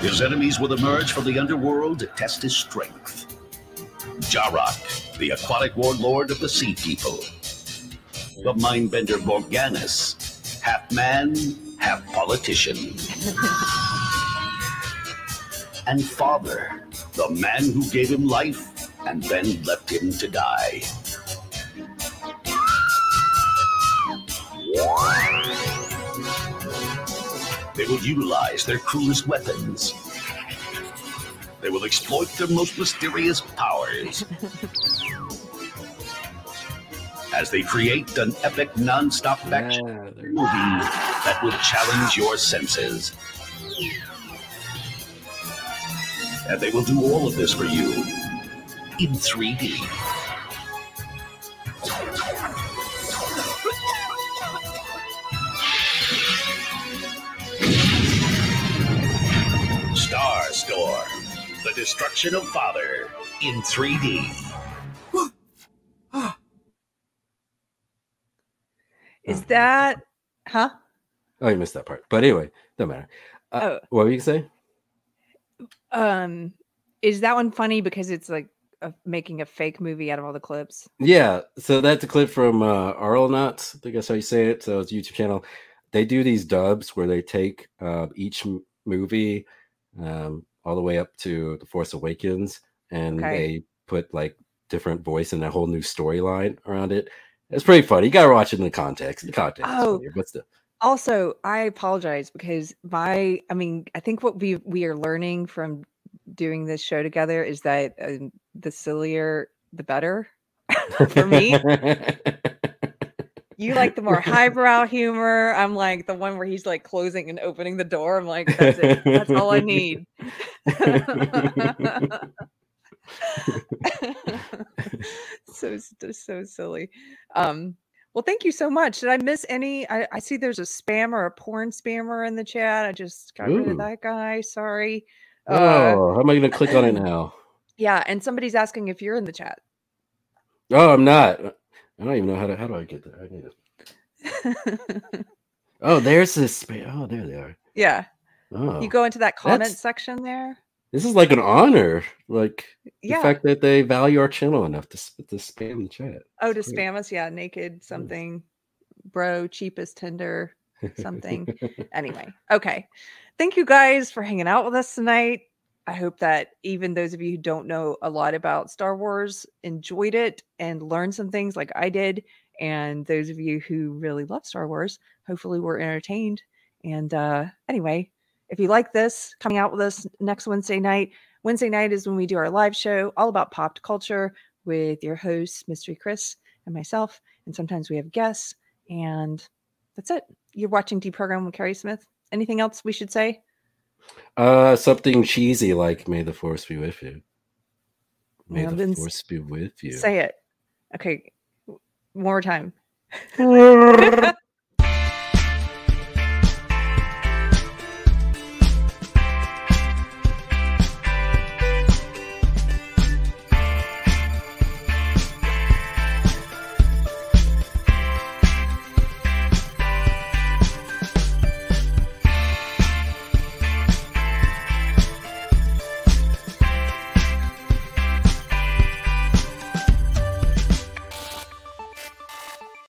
His enemies will emerge from the underworld to test his strength. Jarok, the aquatic warlord of the Sea People. The mindbender Morganus, half man, half politician *laughs* and father, the man who gave him life and then left him to die. They will utilize their coolest weapons. They will exploit their most mysterious powers. *laughs* As they create an epic non-stop action Yeah, movie that will challenge your senses. And they will do all of this for you in 3D. The destruction of father in 3D. Is that, huh? Oh, you missed that part. But anyway, don't matter. Uh, Oh. What were you going to say? Um, is that one funny because it's like a, making a fake movie out of all the clips? Yeah, so that's a clip from uh Auralnauts, I think that's how you say it. So it's a YouTube channel. They do these dubs where they take uh, each m- movie um, all the way up to The Force Awakens, and Okay. they put like different voice and a whole new storyline around it. It's pretty funny. You gotta watch it in the context. The context. Oh. funny, but still. Also, I apologize because my, I mean, I think what we we are learning from doing this show together is that uh, the sillier, the better *laughs* *laughs* for me. *laughs* You like the more *laughs* highbrow humor. I'm like the one where he's like closing and opening the door. I'm like, that's it. That's all I need. *laughs* so so silly. Um, well, thank you so much. Did I miss any? I, I see there's a spammer, a porn spammer in the chat. I just got rid of that guy. Sorry. Uh, oh, how am I gonna click on it *laughs* now? yeah, and somebody's asking if you're in the chat. Oh, I'm not. I don't even know how to. How do I get there? I need to. *laughs* Oh, there's this. spa- Oh, there they are. yeah, Oh, you go into that comment section there. this is like an honor. Like the fact that they value our channel enough to to spam the chat. Oh, to great. spam us, yeah, naked something, bro, cheapest Tinder, something. *laughs* anyway, okay. Thank you guys for hanging out with us tonight. I hope that even those of you who don't know a lot about Star Wars enjoyed it and learned some things like I did. And those of you who really love Star Wars, hopefully were entertained. And uh, anyway, if you like this, coming out with us next Wednesday night. Wednesday night is when we do our live show all about pop culture with your hosts, Mystery Chris and myself. And sometimes we have guests. And that's it. You're watching Deprogram with Keri Smith. Anything else we should say? Uh, something cheesy like "May the Force be with you." May Well, the Force be with you. Say it. Okay. One more time. *laughs* *laughs*